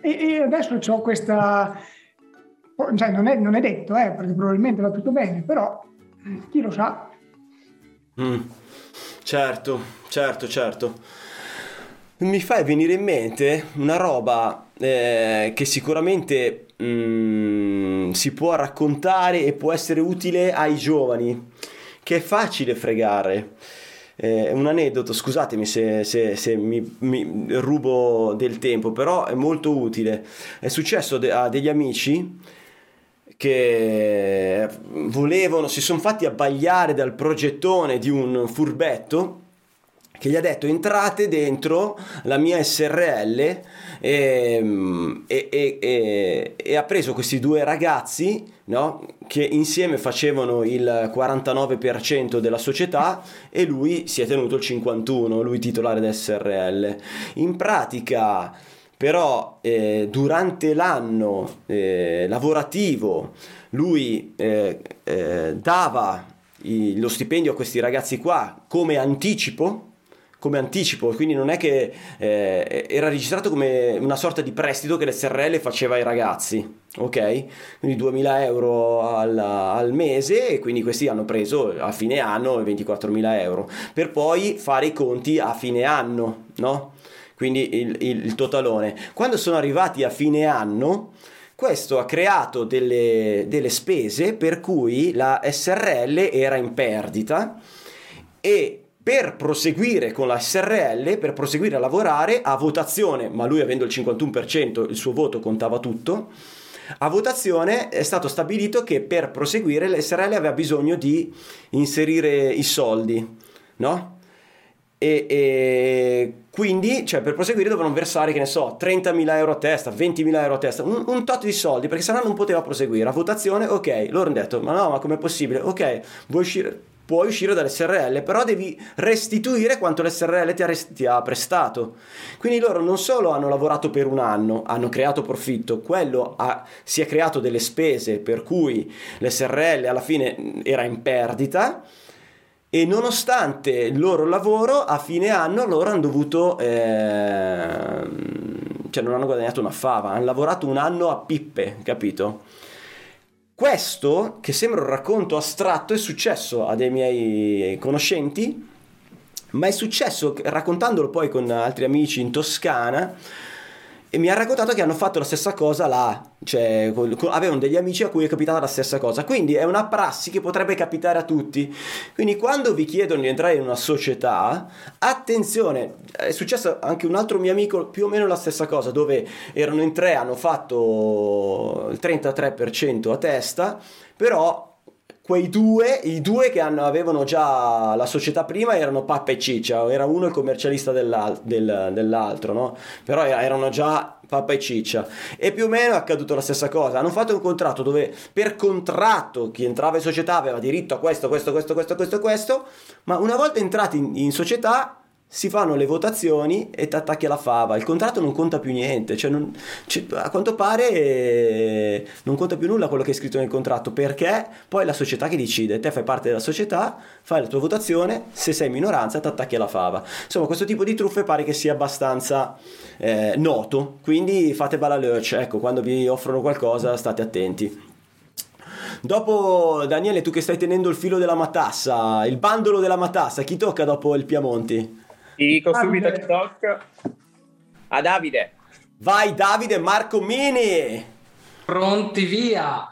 e, e adesso ho questa... Cioè, non, è, non è detto, eh, perché probabilmente va tutto bene, però chi lo sa. Mm. Certo, certo, certo. Mi fai venire in mente una roba eh, che sicuramente mm, si può raccontare e può essere utile ai giovani, che è facile fregare. Eh, un aneddoto, scusatemi se, se- se mi, mi rubo del tempo, però è molto utile. È successo a degli amici che volevano, si sono fatti abbagliare dal progettone di un furbetto che gli ha detto entrate dentro la mia SRL e, e- e- e- e ha preso questi due ragazzi no, che insieme facevano il 49% della società e lui si è tenuto il 51%, lui titolare del SRL. In pratica però eh, durante l'anno eh, lavorativo lui eh, eh, dava i- lo stipendio a questi ragazzi qua come anticipo come anticipo, quindi non è che eh, era registrato come una sorta di prestito che l'SRL faceva ai ragazzi, ok? Quindi 2000 euro al, al mese e quindi questi hanno preso a fine anno 24.000 euro per poi fare i conti a fine anno, no? Quindi il, il- il totalone. Quando sono arrivati a fine anno, questo ha creato delle, delle spese per cui la SRL era in perdita e per proseguire con la SRL, per proseguire a lavorare a votazione, ma lui avendo il 51%, il suo voto contava tutto, a votazione è stato stabilito che per proseguire l'SRL aveva bisogno di inserire i soldi, no? E, e quindi, cioè, per proseguire dovevano versare, che ne so, 30.000 euro a testa, 20.000 euro a testa, un, un tot di soldi, perché sennò non poteva proseguire. A votazione, ok, loro hanno detto, ma no, ma com'è possibile? Ok, vuoi uscire, puoi uscire dall'SRL, però devi restituire quanto l'SRL ti ha, res- ti ha prestato. Quindi loro non solo hanno lavorato per un anno, hanno creato profitto, quello ha- si è creato delle spese per cui l'SRL alla fine era in perdita e nonostante il loro lavoro a fine anno loro hanno dovuto ehm, cioè non hanno guadagnato una fava hanno lavorato un anno a pippe capito questo che sembra un racconto astratto è successo a dei miei conoscenti ma è successo raccontandolo poi con altri amici in Toscana e mi ha raccontato che hanno fatto la stessa cosa là, cioè col- co- avevano degli amici a cui è capitata la stessa cosa, quindi è una prassi che potrebbe capitare a tutti. Quindi quando vi chiedono di entrare in una società, attenzione, è successo anche un altro mio amico più o meno la stessa cosa, dove erano in tre, hanno fatto il 33% a testa, però quei due, i due che hanno- avevano già la società prima erano Pappa e Ciccia, era uno il commercialista dell'al- del- dell'altro, no? Però era- erano già Pappa e Ciccia. E più o meno è accaduto la stessa cosa. Hanno fatto un contratto dove per contratto chi entrava in società aveva diritto a questo, questo, questo, questo, questo, questo, ma una volta entrati in, in società si fanno le votazioni e ti attacchi alla fava. Il contratto non conta più niente, cioè non- cioè, a quanto pare eh, non conta più nulla quello che è scritto nel contratto perché poi è la società che decide, te fai parte della società, fai la tua votazione, se sei minoranza ti attacchi alla fava. Insomma, questo tipo di truffe pare che sia abbastanza eh, noto, quindi fate balla lurch, ecco, quando vi offrono qualcosa state attenti. Dopo Daniele, tu che stai tenendo il filo della matassa, il bandolo della matassa, chi tocca dopo il Piamonti? Ti dico Davide. subito tocca. A Davide. Vai Davide Marco Mini! Pronti via.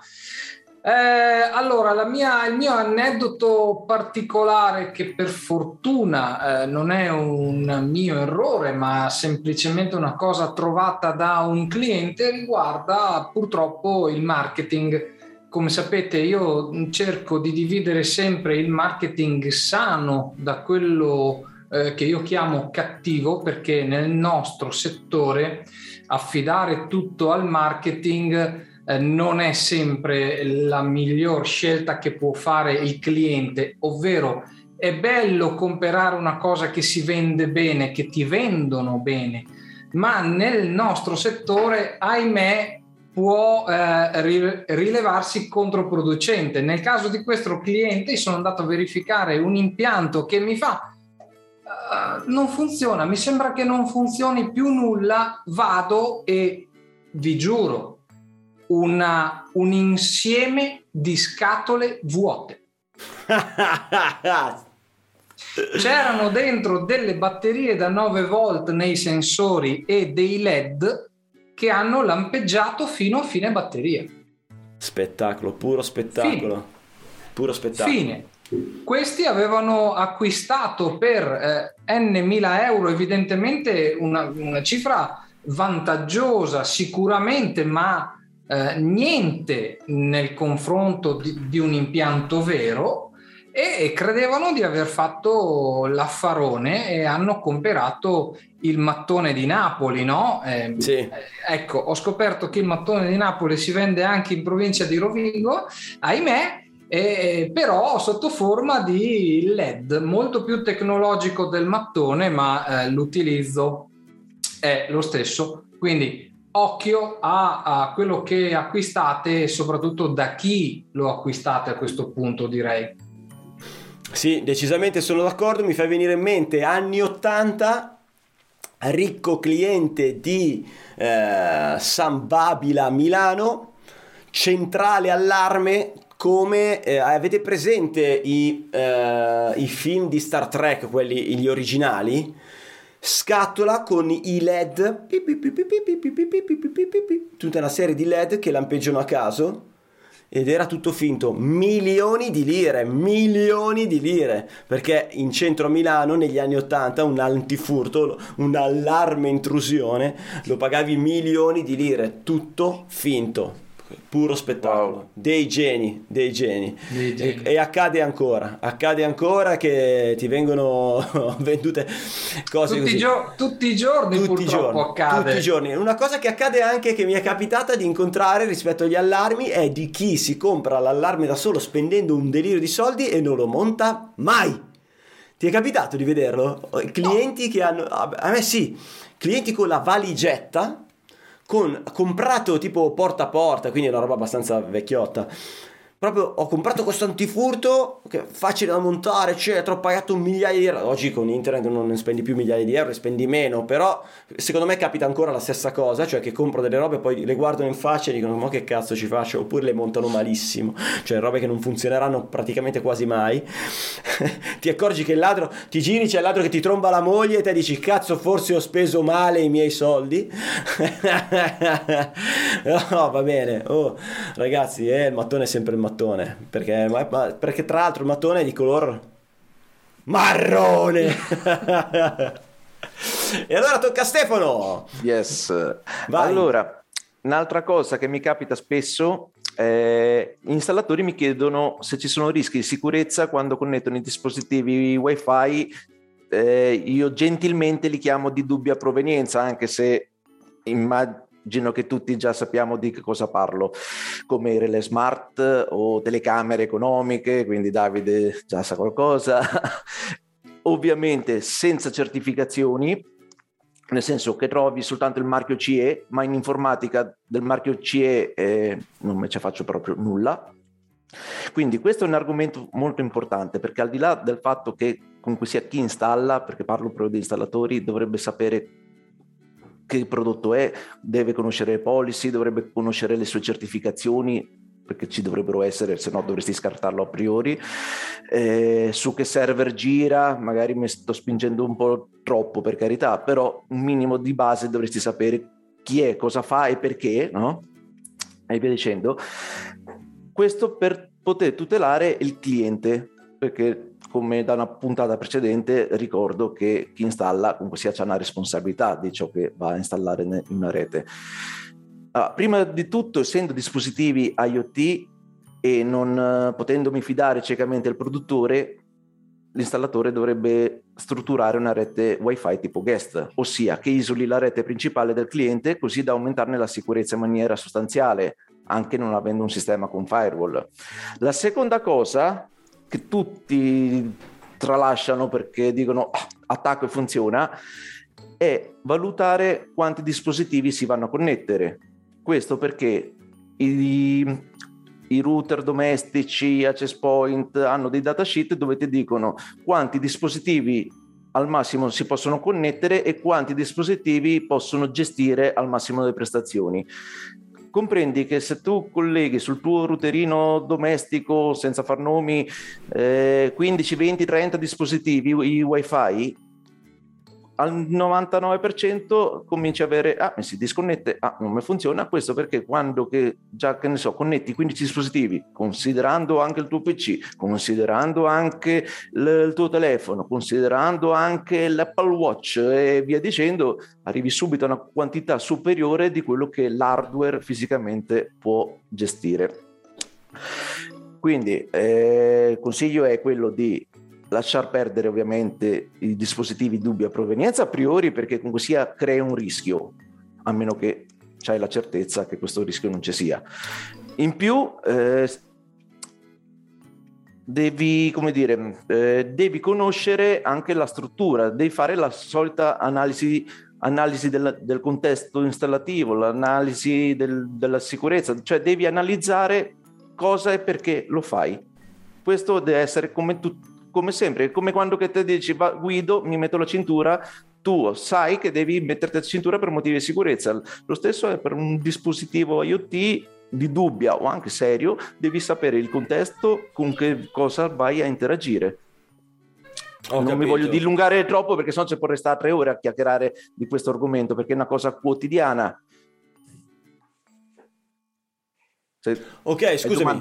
Eh, allora, la mia- il mio aneddoto particolare, che per fortuna eh, non è un mio errore, ma semplicemente una cosa trovata da un cliente, riguarda purtroppo il marketing. Come sapete, io cerco di dividere sempre il marketing sano da quello eh, che io chiamo cattivo, perché nel nostro settore affidare tutto al marketing eh, non è sempre la miglior scelta che può fare il cliente, ovvero è bello comprare una cosa che si vende bene, che ti vendono bene, ma nel nostro settore, ahimè, può eh, ri- rilevarsi controproducente. Nel caso di questo cliente sono andato a verificare un impianto che mi fa "Ah, non funziona, mi sembra che non funzioni più nulla, vado e vi giuro una- un insieme di scatole vuote. C'erano dentro delle batterie da 9 volt nei sensori e dei LED che hanno lampeggiato fino a fine batteria. spettacolo, puro spettacolo. Puro spettacolo. Fine. Questi avevano acquistato per eh, n mila euro, evidentemente una, una cifra vantaggiosa sicuramente, ma eh, niente nel confronto di, di un impianto vero e credevano di aver fatto l'affarone e hanno comperato il mattone di Napoli, no? Eh, Sì. eh, ecco, ho scoperto che il mattone di Napoli si vende anche in provincia di Rovigo, ahimè, eh, però sotto forma di LED, molto più tecnologico del mattone, ma eh, l'utilizzo è lo stesso. Quindi occhio a, a quello che acquistate e soprattutto da chi lo acquistate a questo punto, direi. Sì, decisamente sono d'accordo, mi fai venire in mente anni 80, ricco cliente di eh, San Babila Milano, centrale allarme come eh, avete presente i, eh, i, film di Star Trek, quelli gli originali? Scatola con i LED, tutta una serie di LED che lampeggiano a caso. Ed era tutto finto, milioni di lire, milioni di lire, perché in centro a Milano negli anni 80 un antifurto, un allarme intrusione, lo pagavi milioni di lire, tutto finto. Puro spettacolo, Wow. dei geni, dei geni. Dei geni. E, e accade ancora, accade ancora che ti vengono vendute cose Tutti, gio- tutti i giorni tutti i giorni, accade. tutti i giorni. Una cosa che accade anche che mi è capitata di incontrare rispetto agli allarmi è di chi si compra l'allarme da solo spendendo un delirio di soldi e non lo monta mai. Ti è capitato di vederlo? Clienti che hanno a me sì, clienti con la valigetta con comprato tipo porta a porta, quindi è una roba abbastanza vecchiotta. Proprio ho comprato questo antifurto che è facile da montare, eccetera. Ho pagato un migliaio di euro. Oggi con internet non ne spendi più migliaia di euro, ne spendi meno. Però secondo me capita ancora la stessa cosa, cioè che compro delle robe, poi le guardano in faccia e dicono: Ma che cazzo ci faccio? Oppure le montano malissimo, cioè robe che non funzioneranno praticamente quasi mai. ti accorgi che il ladro ti giri, c'è il ladro che ti tromba la moglie e te dici: Cazzo, forse ho speso male i miei soldi. no, va bene. Oh, ragazzi, eh, il mattone è sempre il mattone. Perché, ma- ma- perché tra l'altro il mattone è di color marrone. e allora tocca a Stefano. Yes. Vai. Allora, un'altra cosa che mi capita spesso, eh, gli installatori mi chiedono se ci sono rischi di sicurezza quando connettono i dispositivi wifi. Eh, io gentilmente li chiamo di dubbia provenienza, anche se immagino che tutti già sappiamo di che cosa parlo, come relè smart o telecamere economiche, quindi Davide già sa qualcosa. ovviamente senza certificazioni, nel senso che trovi soltanto il marchio CE, ma in informatica del marchio CE eh, non me ci faccio proprio nulla. Quindi questo è un argomento molto importante perché al di là del fatto che comunque sia chi installa, perché parlo proprio di installatori, dovrebbe sapere che prodotto è, deve conoscere le policy, dovrebbe conoscere le sue certificazioni, perché ci dovrebbero essere, se no dovresti scartarlo a priori. Eh, su che server gira, magari mi sto spingendo un po' troppo per carità, però un minimo di base dovresti sapere chi è, cosa fa e perché, no? E via dicendo. Questo per poter tutelare il cliente, perché come da una puntata precedente ricordo che chi installa comunque sia c'è una responsabilità di ciò che va a installare in una rete. Uh, prima di tutto, essendo dispositivi IoT e non potendomi fidare ciecamente del produttore, l'installatore dovrebbe strutturare una rete wifi tipo guest, ossia che isoli la rete principale del cliente così da aumentarne la sicurezza in maniera sostanziale, anche non avendo un sistema con firewall. La seconda cosa che tutti tralasciano perché dicono ah, attacco e funziona, è valutare quanti dispositivi si vanno a connettere. Questo perché i, i router domestici, access point hanno dei datasheet dove ti dicono quanti dispositivi al massimo si possono connettere e quanti dispositivi possono gestire al massimo le prestazioni comprendi che se tu colleghi sul tuo routerino domestico, senza far nomi, eh, 15, 20, 30 dispositivi i wifi, al 99% cominci a avere, ah, mi si disconnette, ah, non mi funziona, questo perché quando che già, che ne so, connetti 15 dispositivi, considerando anche il tuo PC, considerando anche l- il tuo telefono, considerando anche l'Apple Watch e via dicendo, arrivi subito a una quantità superiore di quello che l'hardware fisicamente può gestire. Quindi eh, il consiglio è quello di lasciar perdere ovviamente i dispositivi di dubbia provenienza a priori perché comunque sia crea un rischio, a meno che c'hai la certezza che questo rischio non ci sia. In più eh, devi, come dire, eh, devi conoscere anche la struttura, devi fare la solita analisi analisi del, del, contesto installativo, l'analisi del, della sicurezza, cioè devi analizzare cosa e perché lo fai. Questo deve essere come tu, come sempre, come quando che te dici guido, mi metto la cintura, tu sai che devi metterti la cintura per motivi di sicurezza. Lo stesso è per un dispositivo IoT di dubbia o anche serio, devi sapere il contesto con che cosa vai a interagire. Ho non capito. mi voglio dilungare troppo perché sennò ci può restare tre ore a chiacchierare di questo argomento perché è una cosa quotidiana. Se... Ok, scusami.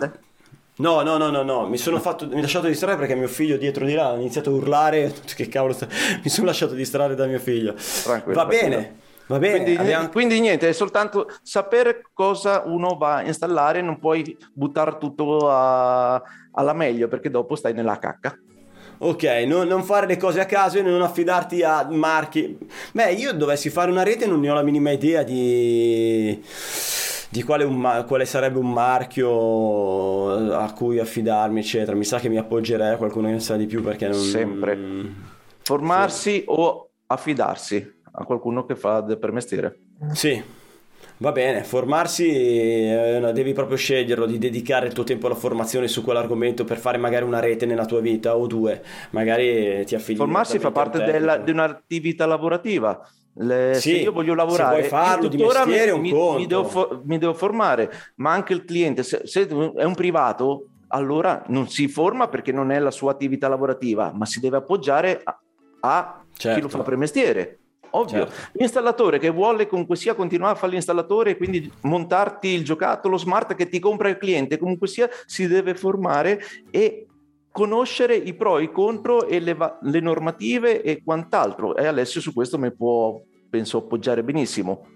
No, no, no, no, no, mi sono fatto, mi lasciato distrarre perché mio figlio dietro di là ha iniziato a urlare, che cavolo, sta... mi sono lasciato distrarre da mio figlio. Tranquillo, va tranquillo. bene, va bene. Quindi, abbiamo... quindi, niente, è soltanto sapere cosa uno va a installare, non puoi buttare tutto a... alla meglio perché dopo stai nella cacca. Ok, non, non, fare le cose a caso e non affidarti a marchi. Beh, io dovessi fare una rete non ne ho la minima idea di di quale, un, quale, sarebbe un marchio a cui affidarmi, eccetera. Mi sa che mi appoggerei a qualcuno che ne sa di più perché non... Sempre. Formarsi sì. o affidarsi a qualcuno che fa per mestiere. Sì. Va bene, formarsi eh, devi proprio sceglierlo di dedicare il tuo tempo alla formazione su quell'argomento per fare magari una rete nella tua vita o due, magari ti affidi. Formarsi fa parte della, di un'attività lavorativa le, sì, se io voglio lavorare, se farlo di mestiere, mi, mi, devo, mi, devo, formare, ma anche il cliente, se, se, è un privato, allora non si forma perché non è la sua attività lavorativa, ma si deve appoggiare a, a certo. chi lo fa per mestiere. Ovvio, certo. l'installatore che vuole comunque sia continuare a fare l'installatore e quindi montarti il giocattolo smart che ti compra il cliente, comunque sia si deve formare e conoscere i pro, e i contro e le, le normative e quant'altro. E Alessio su questo mi può, penso, appoggiare benissimo.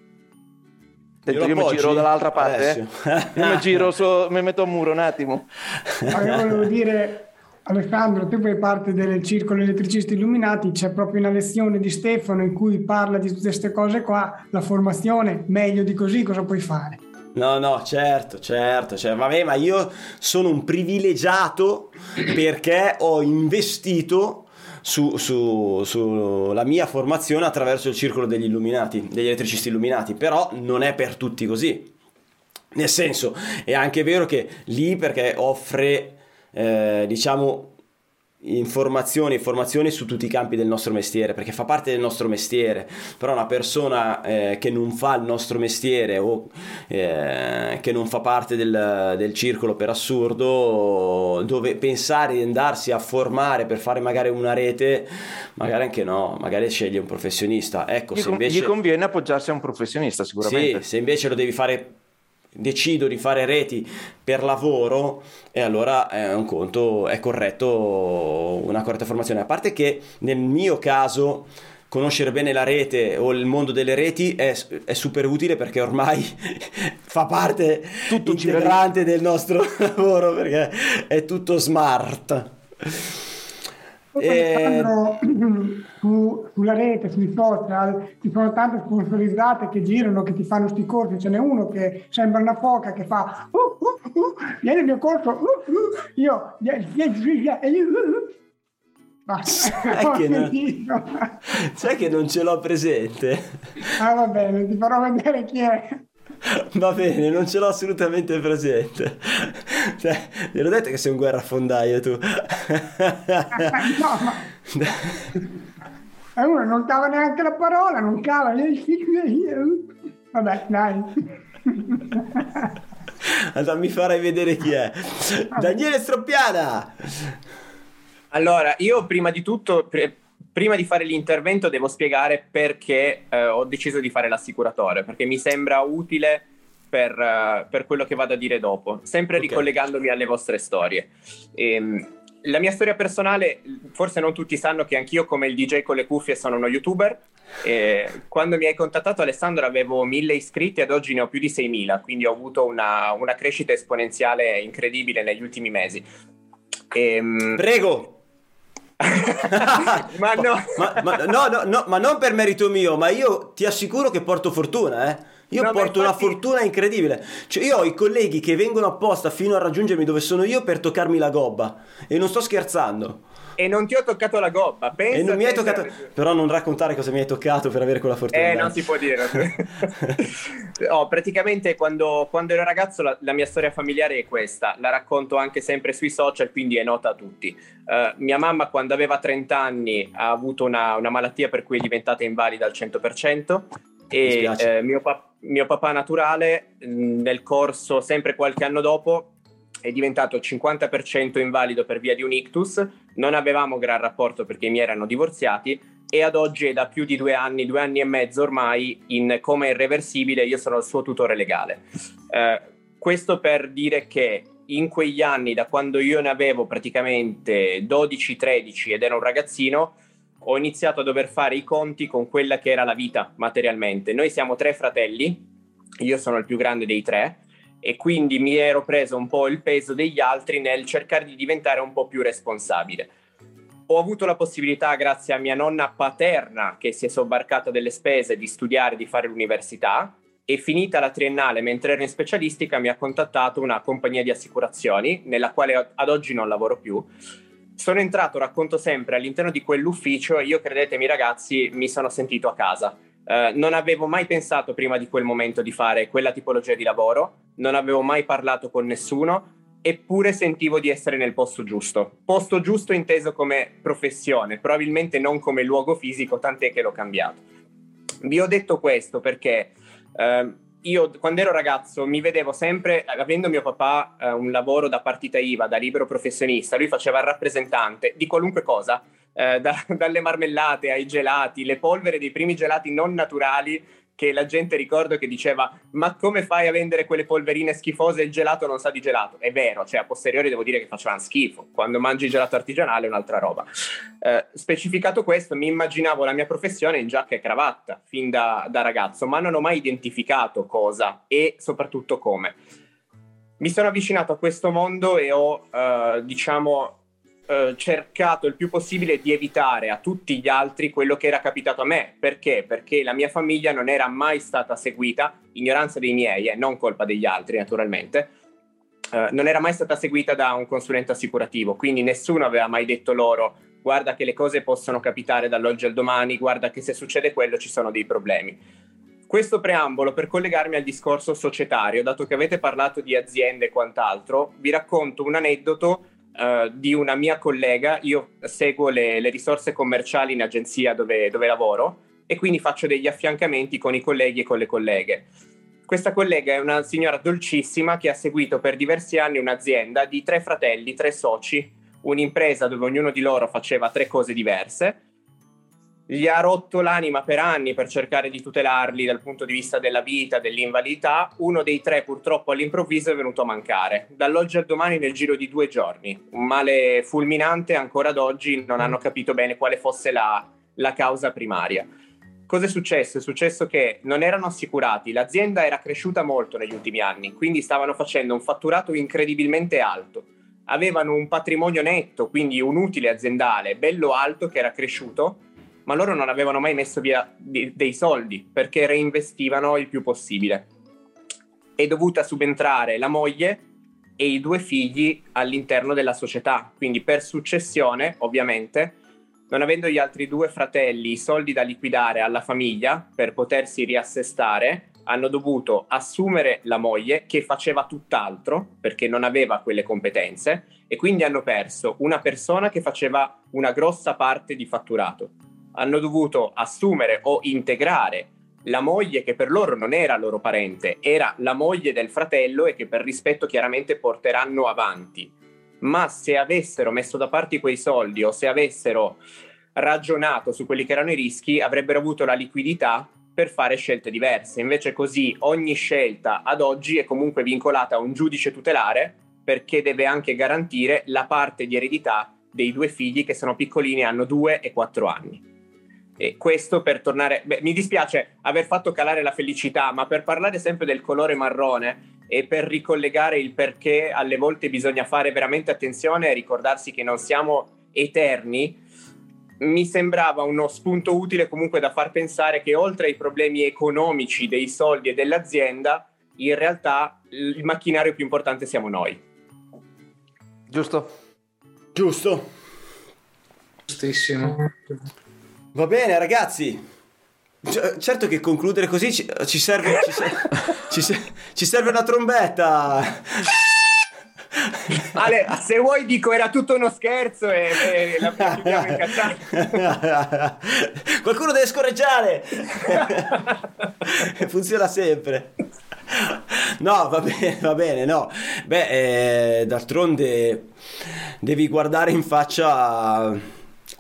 Io, io mi giro dall'altra parte, eh? io mi giro, so, mi metto a muro un attimo. Allora, volevo dire, Alessandro, tu fai parte del circolo elettricisti illuminati, c'è proprio una lezione di Stefano in cui parla di tutte queste cose qua, la formazione, meglio di così cosa puoi fare? No, no, certo, certo, cioè, vabbè, ma io sono un privilegiato perché ho investito su, su- sulla mia formazione attraverso il circolo degli illuminati, degli elettricisti illuminati, però non è per tutti così. Nel senso, è anche vero che lì perché offre, eh, diciamo, informazioni, informazioni su tutti i campi del nostro mestiere, perché fa parte del nostro mestiere, però una persona eh, che non fa il nostro mestiere o eh, che non fa parte del, del circolo per assurdo, dove pensare di andarsi a formare per fare magari una rete, magari anche no, magari sceglie un professionista. Ecco, Gli, se invece... gli conviene appoggiarsi a un professionista sicuramente. Sì, se invece lo devi fare, decido di fare reti per lavoro, e allora è un conto, è corretto una corretta formazione. A parte che nel mio caso conoscere bene la rete o il mondo delle reti è, è super utile perché ormai fa parte Tutto integrante del nostro lavoro perché è tutto smart. Eh, su- sulla rete, sui social, ci sono tante sponsorizzate che girano, che ti fanno sti corsi. Ce n'è uno che sembra una foca che fa "Uh, uh, uh, vieni al mio corso, uh, uh", io uh, uh. Basta, Sai che non- sai che non ce l'ho presente? Ah, va bene, ti farò vedere chi è. Va bene, non ce l'ho assolutamente presente. Cioè, ero detto che sei un guerrafondaio tu. no, ma e uno non cava neanche la parola, non cava. Vabbè, dai. Allora mi farai vedere chi è. Daniele Stroppiana. Allora, io prima di tutto, pre- prima di fare l'intervento, devo spiegare perché eh, ho deciso di fare l'assicuratore, perché mi sembra utile per, eh, per quello che vado a dire dopo, sempre Ok. ricollegandomi alle vostre storie. Ehm, la mia storia personale, forse non tutti sanno che anch'io come il DJ con le cuffie sono uno youtuber. E quando mi hai contattato Alessandro avevo mille iscritti ed oggi ne ho più di 6.000, quindi ho avuto una, una crescita esponenziale incredibile negli ultimi mesi. Ehm, Prego. ma no, Ma, ma- no, no, no, ma non per merito mio, ma io ti assicuro che porto fortuna, eh. Io No, porto una infatti- fortuna incredibile. Cioè, io ho i colleghi che vengono apposta fino a raggiungermi dove sono io per toccarmi la gobba. E non sto scherzando. E non ti ho toccato la gobba. Pensa E non mi hai te- toccato. Però non raccontare cosa mi hai toccato per avere quella fortuna. Eh, non si può dire. oh, praticamente quando, quando ero ragazzo la, la mia storia familiare è questa, la racconto anche sempre sui social, quindi è nota a tutti. Eh, mia mamma quando aveva 30 anni ha avuto una, una malattia per cui è diventata invalida al 100% Mi e eh, mio, pa- mio papà naturale nel corso, sempre qualche anno dopo, è diventato 50% invalido per via di un ictus, non avevamo gran rapporto perché i miei erano divorziati e ad oggi è da più di due anni, due anni e mezzo ormai in coma irreversibile, io sono il suo tutore legale. Eh, questo per dire che in quegli anni, da quando io ne avevo praticamente 12-13 ed ero un ragazzino, ho iniziato a dover fare i conti con quella che era la vita materialmente. Noi siamo tre fratelli, io sono il più grande dei tre, e quindi mi ero preso un po' il peso degli altri nel cercare di diventare un po' più responsabile. Ho avuto la possibilità, grazie a mia nonna paterna, che si è sobbarcata delle spese, di studiare, di fare l'università, e finita la triennale, mentre ero in specialistica, mi ha contattato una compagnia di assicurazioni, nella quale ad oggi non lavoro più. Sono entrato, racconto sempre, all'interno di quell'ufficio e io, credetemi ragazzi, mi sono sentito a casa. Eh, non avevo mai pensato prima di quel momento di fare quella tipologia di lavoro, non avevo mai parlato con nessuno, eppure sentivo di essere nel posto giusto. Posto giusto inteso come professione, probabilmente non come luogo fisico, tant'è che l'ho cambiato. Vi ho detto questo perché eh, io quando ero ragazzo mi vedevo sempre, avendo mio papà eh, un lavoro da partita IVA, da libero professionista, lui faceva il rappresentante di qualunque cosa, eh, da- dalle marmellate ai gelati, le polvere dei primi gelati non naturali che la gente ricordo che diceva ma come fai a vendere quelle polverine schifose il gelato non sa di gelato? È vero, cioè a posteriori devo dire che facevano schifo, quando mangi il gelato artigianale è un'altra roba. Eh, specificato questo, mi immaginavo la mia professione in giacca e cravatta fin da, da ragazzo, ma non ho mai identificato cosa e soprattutto come. Mi sono avvicinato a questo mondo e ho, eh, diciamo, eh, cercato il più possibile di evitare a tutti gli altri quello che era capitato a me. Perché? Perché la mia famiglia non era mai stata seguita, ignoranza dei miei, eh, non colpa degli altri naturalmente, eh, non era mai stata seguita da un consulente assicurativo, quindi nessuno aveva mai detto loro guarda che le cose possono capitare dall'oggi al domani, guarda che se succede quello ci sono dei problemi. Questo preambolo per collegarmi al discorso societario, dato che avete parlato di aziende e quant'altro, vi racconto un aneddoto uh, di una mia collega. Io seguo le, le risorse commerciali in agenzia dove, dove lavoro e quindi faccio degli affiancamenti con i colleghi e con le colleghe. Questa collega è una signora dolcissima che ha seguito per diversi anni un'azienda di tre fratelli, tre soci, un'impresa dove ognuno di loro faceva tre cose diverse. Gli ha rotto l'anima per anni per cercare di tutelarli dal punto di vista della vita, dell'invalidità. Uno dei tre purtroppo all'improvviso è venuto a mancare. Dall'oggi al domani nel giro di due giorni. Un male fulminante, ancora ad oggi non hanno capito bene quale fosse la, la causa primaria. Cosa è successo? È successo che non erano assicurati, l'azienda era cresciuta molto negli ultimi anni, quindi stavano facendo un fatturato incredibilmente alto. Avevano un patrimonio netto, quindi un utile aziendale bello alto che era cresciuto, ma loro non avevano mai messo via dei soldi perché reinvestivano il più possibile. È dovuta subentrare la moglie e i due figli all'interno della società, quindi per successione, ovviamente, non avendo gli altri due fratelli i soldi da liquidare alla famiglia per potersi riassestare, hanno dovuto assumere la moglie che faceva tutt'altro perché non aveva quelle competenze e quindi hanno perso una persona che faceva una grossa parte di fatturato. Hanno dovuto assumere o integrare la moglie che per loro non era loro parente, era la moglie del fratello e che per rispetto chiaramente porteranno avanti ma se avessero messo da parte quei soldi o se avessero ragionato su quelli che erano i rischi, avrebbero avuto la liquidità per fare scelte diverse. Invece così ogni scelta ad oggi è comunque vincolata a un giudice tutelare perché deve anche garantire la parte di eredità dei due figli che sono piccolini, hanno due e quattro anni. E questo per tornare, beh, mi dispiace aver fatto calare la felicità, ma per parlare sempre del colore marrone, e per ricollegare il perché alle volte bisogna fare veramente attenzione e ricordarsi che non siamo eterni, mi sembrava uno spunto utile comunque da far pensare che oltre ai problemi economici dei soldi e dell'azienda, in realtà il macchinario più importante siamo noi. Giusto? Giusto. Giustissimo. Va bene ragazzi, Certo che concludere così ci, ci, serve, ci, ci, ci serve una trombetta. Ale, se vuoi dico era tutto uno scherzo e, e la chiudiamo in Qualcuno deve scorreggiare. Funziona sempre. No, va bene, va bene, no. Beh, eh, d'altronde devi guardare in faccia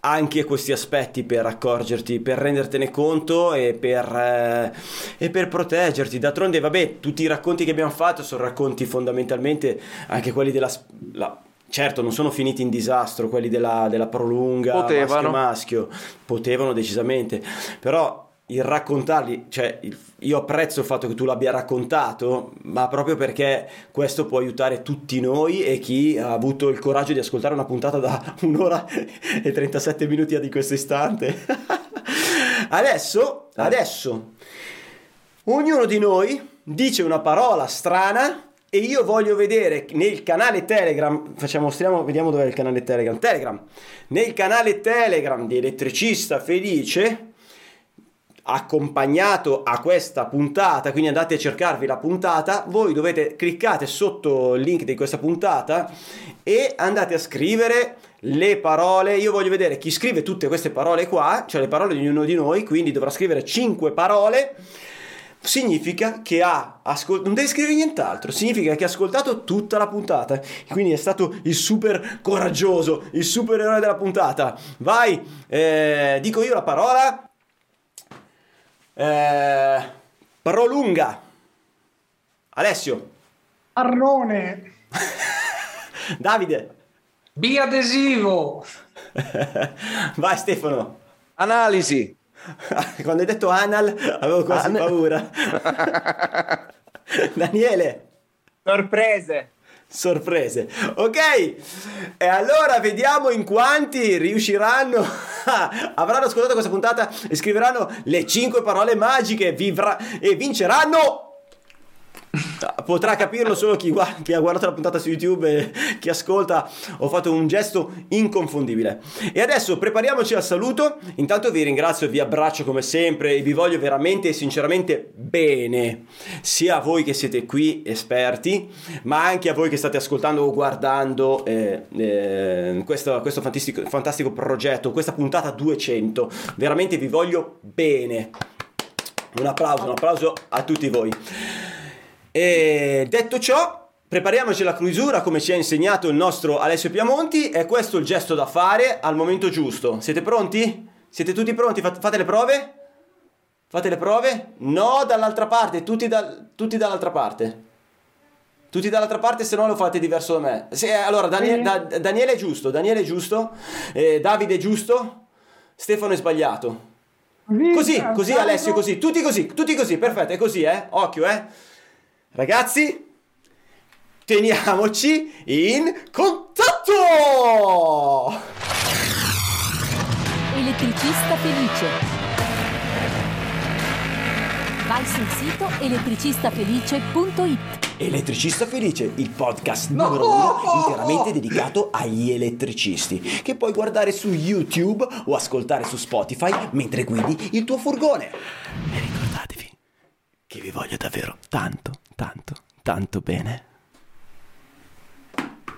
anche questi aspetti per accorgerti, per rendertene conto e per, eh, e per proteggerti. D'altronde, vabbè, tutti i racconti che abbiamo fatto sono racconti fondamentalmente anche quelli della... La, certo, non sono finiti in disastro quelli della, della prolunga Potevano. maschio-maschio, potevano decisamente, però il raccontarli, cioè il, io apprezzo il fatto che tu l'abbia raccontato, ma proprio perché questo può aiutare tutti noi e chi ha avuto il coraggio di ascoltare una puntata da un'ora e 37 minuti di questo istante. adesso, adesso, ognuno di noi dice una parola strana e io voglio vedere nel canale Telegram, facciamo, mostriamo, vediamo dov'è il canale Telegram, Telegram, nel canale Telegram di Elettricista Felice accompagnato a questa puntata, quindi andate a cercarvi la puntata, voi dovete cliccate sotto il link di questa puntata e andate a scrivere le parole. Io voglio vedere chi scrive tutte queste parole qua, cioè le parole di ognuno di noi, quindi dovrà scrivere 5 parole. Significa che ha ascoltato, non devi scrivere nient'altro, significa che ha ascoltato tutta la puntata, quindi è stato il super coraggioso, il super eroe della puntata. Vai, eh, dico io la parola, eh, prolunga. Alessio. Arrone. Davide. Biadesivo. Vai Stefano. Analisi. Quando hai detto anal avevo quasi An- paura. Daniele. Sorprese sorprese. Ok, e allora vediamo in quanti riusciranno, avranno ascoltato questa puntata e scriveranno le 5 parole magiche vivra- e vinceranno potrà capirlo solo chi, gua- chi ha guardato la puntata su YouTube e chi ascolta. Ho fatto un gesto inconfondibile. E adesso prepariamoci al saluto. Intanto vi ringrazio, vi abbraccio come sempre e vi voglio veramente e sinceramente bene. Sia a voi che siete qui esperti, ma anche a voi che state ascoltando o guardando eh, eh, questo, questo fantastico, fantastico progetto, questa puntata 200. Veramente vi voglio bene. Un applauso, un applauso a tutti voi. E detto ciò, prepariamoci alla chiusura come ci ha insegnato il nostro Alessio Piamonti. È questo il gesto da fare al momento giusto. Siete pronti? Siete tutti pronti? Fate, le prove? Fate le prove? No, dall'altra parte, tutti, dal- tutti dall'altra parte. Tutti dall'altra parte, se no lo fate diverso da me. Sì, eh, allora, Danie-. Da- Daniele è giusto, Daniele è giusto, eh, Davide è giusto, Stefano è sbagliato. Così, così Alessio, così, tutti così, tutti così, perfetto, è così, eh? Occhio, eh? Ragazzi, teniamoci in contatto! Elettricista felice. Vai sul sito elettricistafelice.it. Elettricista Felice, il podcast numero uno interamente dedicato agli elettricisti, che puoi guardare su YouTube o ascoltare su Spotify mentre guidi il tuo furgone. E ricordatevi che vi voglio davvero tanto, tanto, tanto bene.